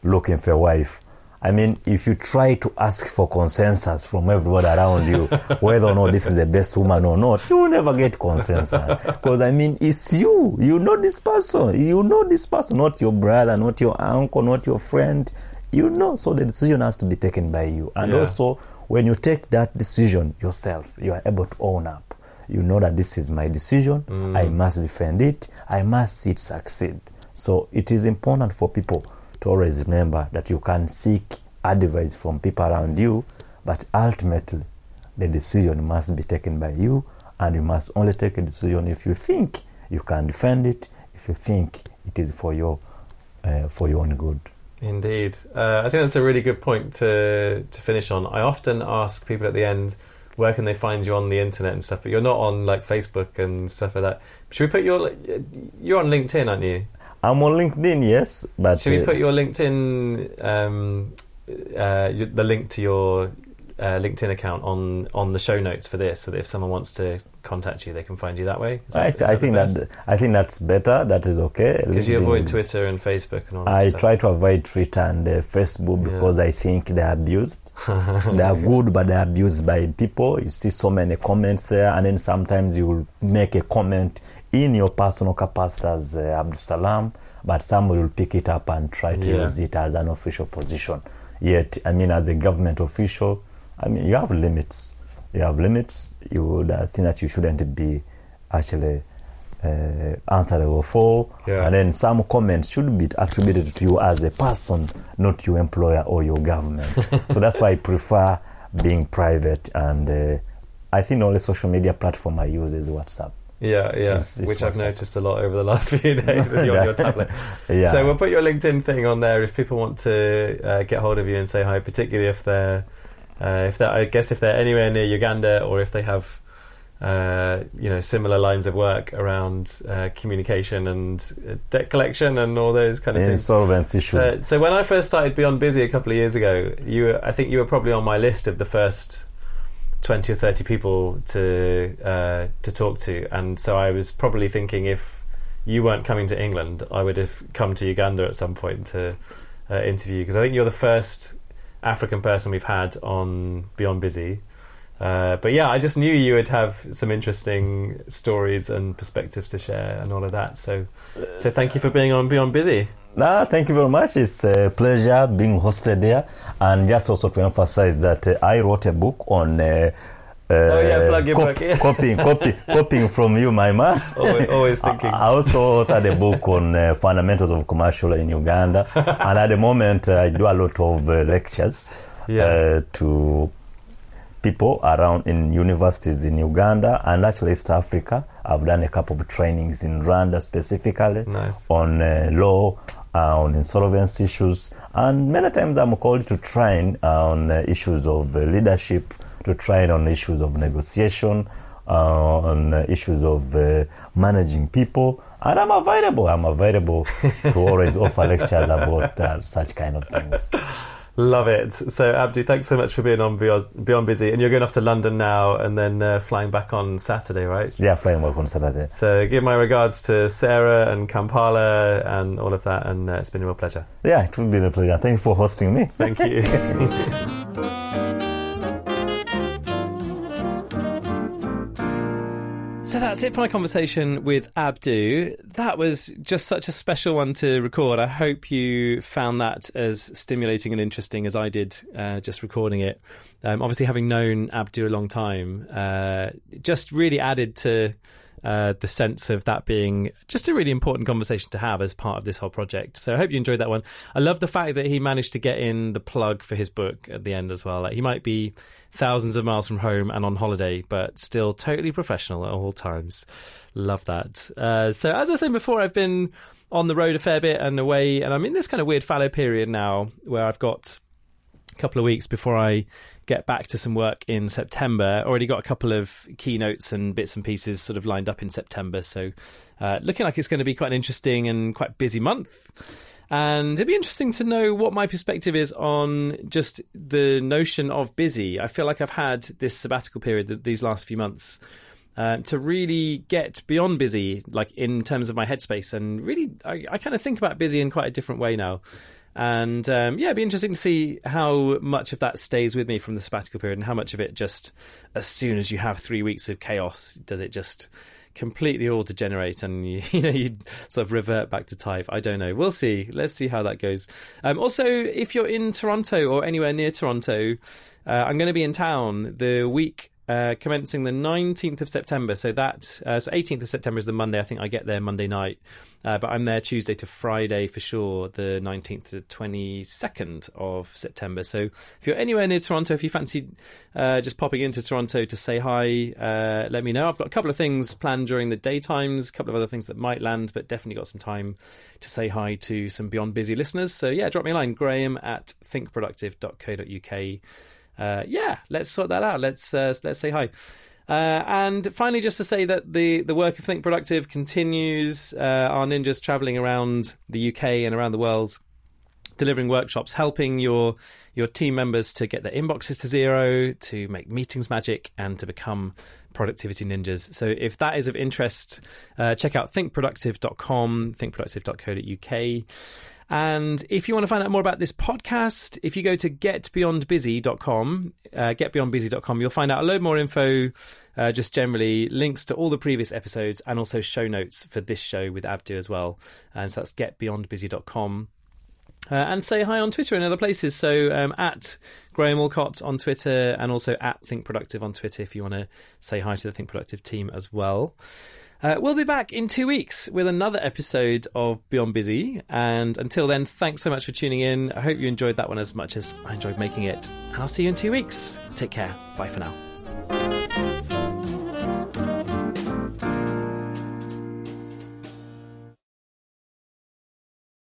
looking for a wife. I mean, if you try to ask for consensus from everybody around you, *laughs* whether or not this is the best woman or not, you will never get consensus. *laughs* Because, I mean, it's you. You know this person. You know this person, not your brother, not your uncle, not your friend. You know, so the decision has to be taken by you. And Yeah. also, when you take that decision yourself, you are able to own up. You know that this is my decision. Mm. I must defend it. I must see it succeed. So it is important for people to always remember that you can seek advice from people around you, but ultimately the decision must be taken by you, and you must only take a decision if you think you can defend it, if you think it is for your uh, for your own good. Indeed, uh, I think that's a really good point to to finish on. I often ask people at the end, where can they find you on the internet and stuff? But you're not on like Facebook and stuff like that. Should we put your you're on LinkedIn, aren't you? I'm on LinkedIn, yes, but Should we uh, put your LinkedIn, um, uh, the link to your uh, LinkedIn account on on the show notes for this, so that if someone wants to contact you, they can find you that way? Is I, is I think best? that I think that's better. That is okay. because you avoid Twitter and Facebook and all. That I stuff. try to avoid Twitter and uh, Facebook Yeah. because I think they're abused. they are *laughs* good, but they're abused by people. You see so many comments there, and then sometimes you will make a comment in your personal capacity as uh, Abdul Sallam, but somebody will pick it up and try to Yeah. use it as an official position. Yet, I mean, as a government official, I mean, you have limits. You have limits. You would uh, think that you shouldn't be actually uh, answerable for. Yeah. And then some comments should be attributed to you as a person, not your employer or your government. *laughs* so that's why I prefer being private. And uh, I think the only social media platform I use is WhatsApp. Yeah, yeah, It's- it's which I've noticed a lot over the last *laughs* few *laughs* days with you on your *laughs* tablet. Yeah. So we'll put your LinkedIn thing on there if people want to uh, get hold of you and say hi, particularly if they're, uh, if they're, I guess if they're anywhere near Uganda or if they have, uh, you know, similar lines of work around uh, communication and uh, debt collection and all those kind of things. Insolvency issues. Uh, so when I first started Beyond Busy a couple of years ago, you, were, I think you were probably on my list of the first twenty or thirty people to uh, to talk to, and so I was probably thinking if you weren't coming to England, I would have come to Uganda at some point to uh, interview because I think you're the first African person we've had on Beyond Busy. Uh, but yeah, I just knew you would have some interesting stories and perspectives to share and all of that. So, so thank you for being on Beyond Busy. Ah, thank you very much. It's a pleasure being hosted there. And just also to emphasize that uh, I wrote a book on. Uh, uh, Oh, yeah, plug book, yeah. copying, copy, *laughs* copying from you, my man. Always, always thinking. *laughs* I also authored a book on uh, fundamentals of commercial law in Uganda, *laughs* and at the moment uh, I do a lot of uh, lectures Yeah. uh, to people around in universities in Uganda and actually East Africa. I've done a couple of trainings in Rwanda specifically Nice. on uh, law, on insolvency issues, and many times I'm called to train on uh, issues of uh, leadership, to train on issues of negotiation, uh, on uh, issues of uh, managing people. And I'm available. I'm available to always offer lectures about uh, such kind of things. *laughs* Love it. So, Abdi, thanks so much for being on Beyond, Beyond Busy. And you're going off to London now and then uh, flying back on Saturday, right? Yeah, flying back on Saturday. So, give my regards to Sarah and Kampala and all of that. And uh, it's been a real pleasure. Yeah, it has been a pleasure. Thank you for hosting me. Thank you. *laughs* So that's it for my conversation with Abdu. That was just such a special one to record. I hope you found that as stimulating and interesting as I did uh, just recording it. Um, obviously, having known Abdu a long time, uh, just really added to uh, the sense of that being just a really important conversation to have as part of this whole project. So I hope you enjoyed that one. I love the fact that he managed to get in the plug for his book at the end as well. Like he might be thousands of miles from home and on holiday, but still totally professional at all times. Love that. Uh, so, as I said before, I've been on the road a fair bit and away, and I'm in this kind of weird fallow period now where I've got couple of weeks before I get back to some work in September. Already got a couple of keynotes and bits and pieces sort of lined up in September, so uh, looking like it's going to be quite an interesting and quite busy month. And it'd be interesting to know what my perspective is on just the notion of busy. I feel like I've had this sabbatical period these last few months uh, to really get beyond busy, like in terms of my headspace, and really, I, I kind of think about busy in quite a different way now. And um, yeah, it'd be interesting to see how much of that stays with me from the sabbatical period, and how much of it just, as soon as you have three weeks of chaos, does it just completely all degenerate and *laughs* you, you know you sort of revert back to type. I don't know. We'll see. Let's see how that goes. Um, also, if you're in Toronto or anywhere near Toronto, uh, I'm going to be in town the week uh, commencing the 19th of September. So that uh, so 18th of September is the Monday. I think I get there Monday night. Uh, but I'm there Tuesday to Friday for sure, the 19th to 22nd of September. So if you're anywhere near Toronto, if you fancy uh, just popping into Toronto to say hi, uh, let me know. I've got a couple of things planned during the daytimes, a couple of other things that might land, but definitely got some time to say hi to some Beyond Busy listeners. So yeah, drop me a line, graham at thinkproductive.co.uk. Uh, yeah, let's sort that out. Let's uh, let's say hi. Uh, and finally, just to say that the, the work of Think Productive continues. Uh, our ninjas traveling around the UK and around the world, delivering workshops, helping your your team members to get their inboxes to zero, to make meetings magic, and to become productivity ninjas. So if that is of interest, uh, check out thinkproductive.com, thinkproductive.co.uk. And if you want to find out more about this podcast, if you go to getbeyondbusy.com, uh, getbeyondbusy.com, you'll find out a load more info, uh, just generally links to all the previous episodes and also show notes for this show with Abdu as well. And so that's getbeyondbusy.com. Uh, and say hi on Twitter and other places. So um, at Graham Allcott on Twitter and also at Think Productive on Twitter if you want to say hi to the Think Productive team as well. Uh, we'll be back in two weeks with another episode of Beyond Busy. And until then, thanks so much for tuning in. I hope you enjoyed that one as much as I enjoyed making it. And I'll see you in two weeks. Take care. Bye for now.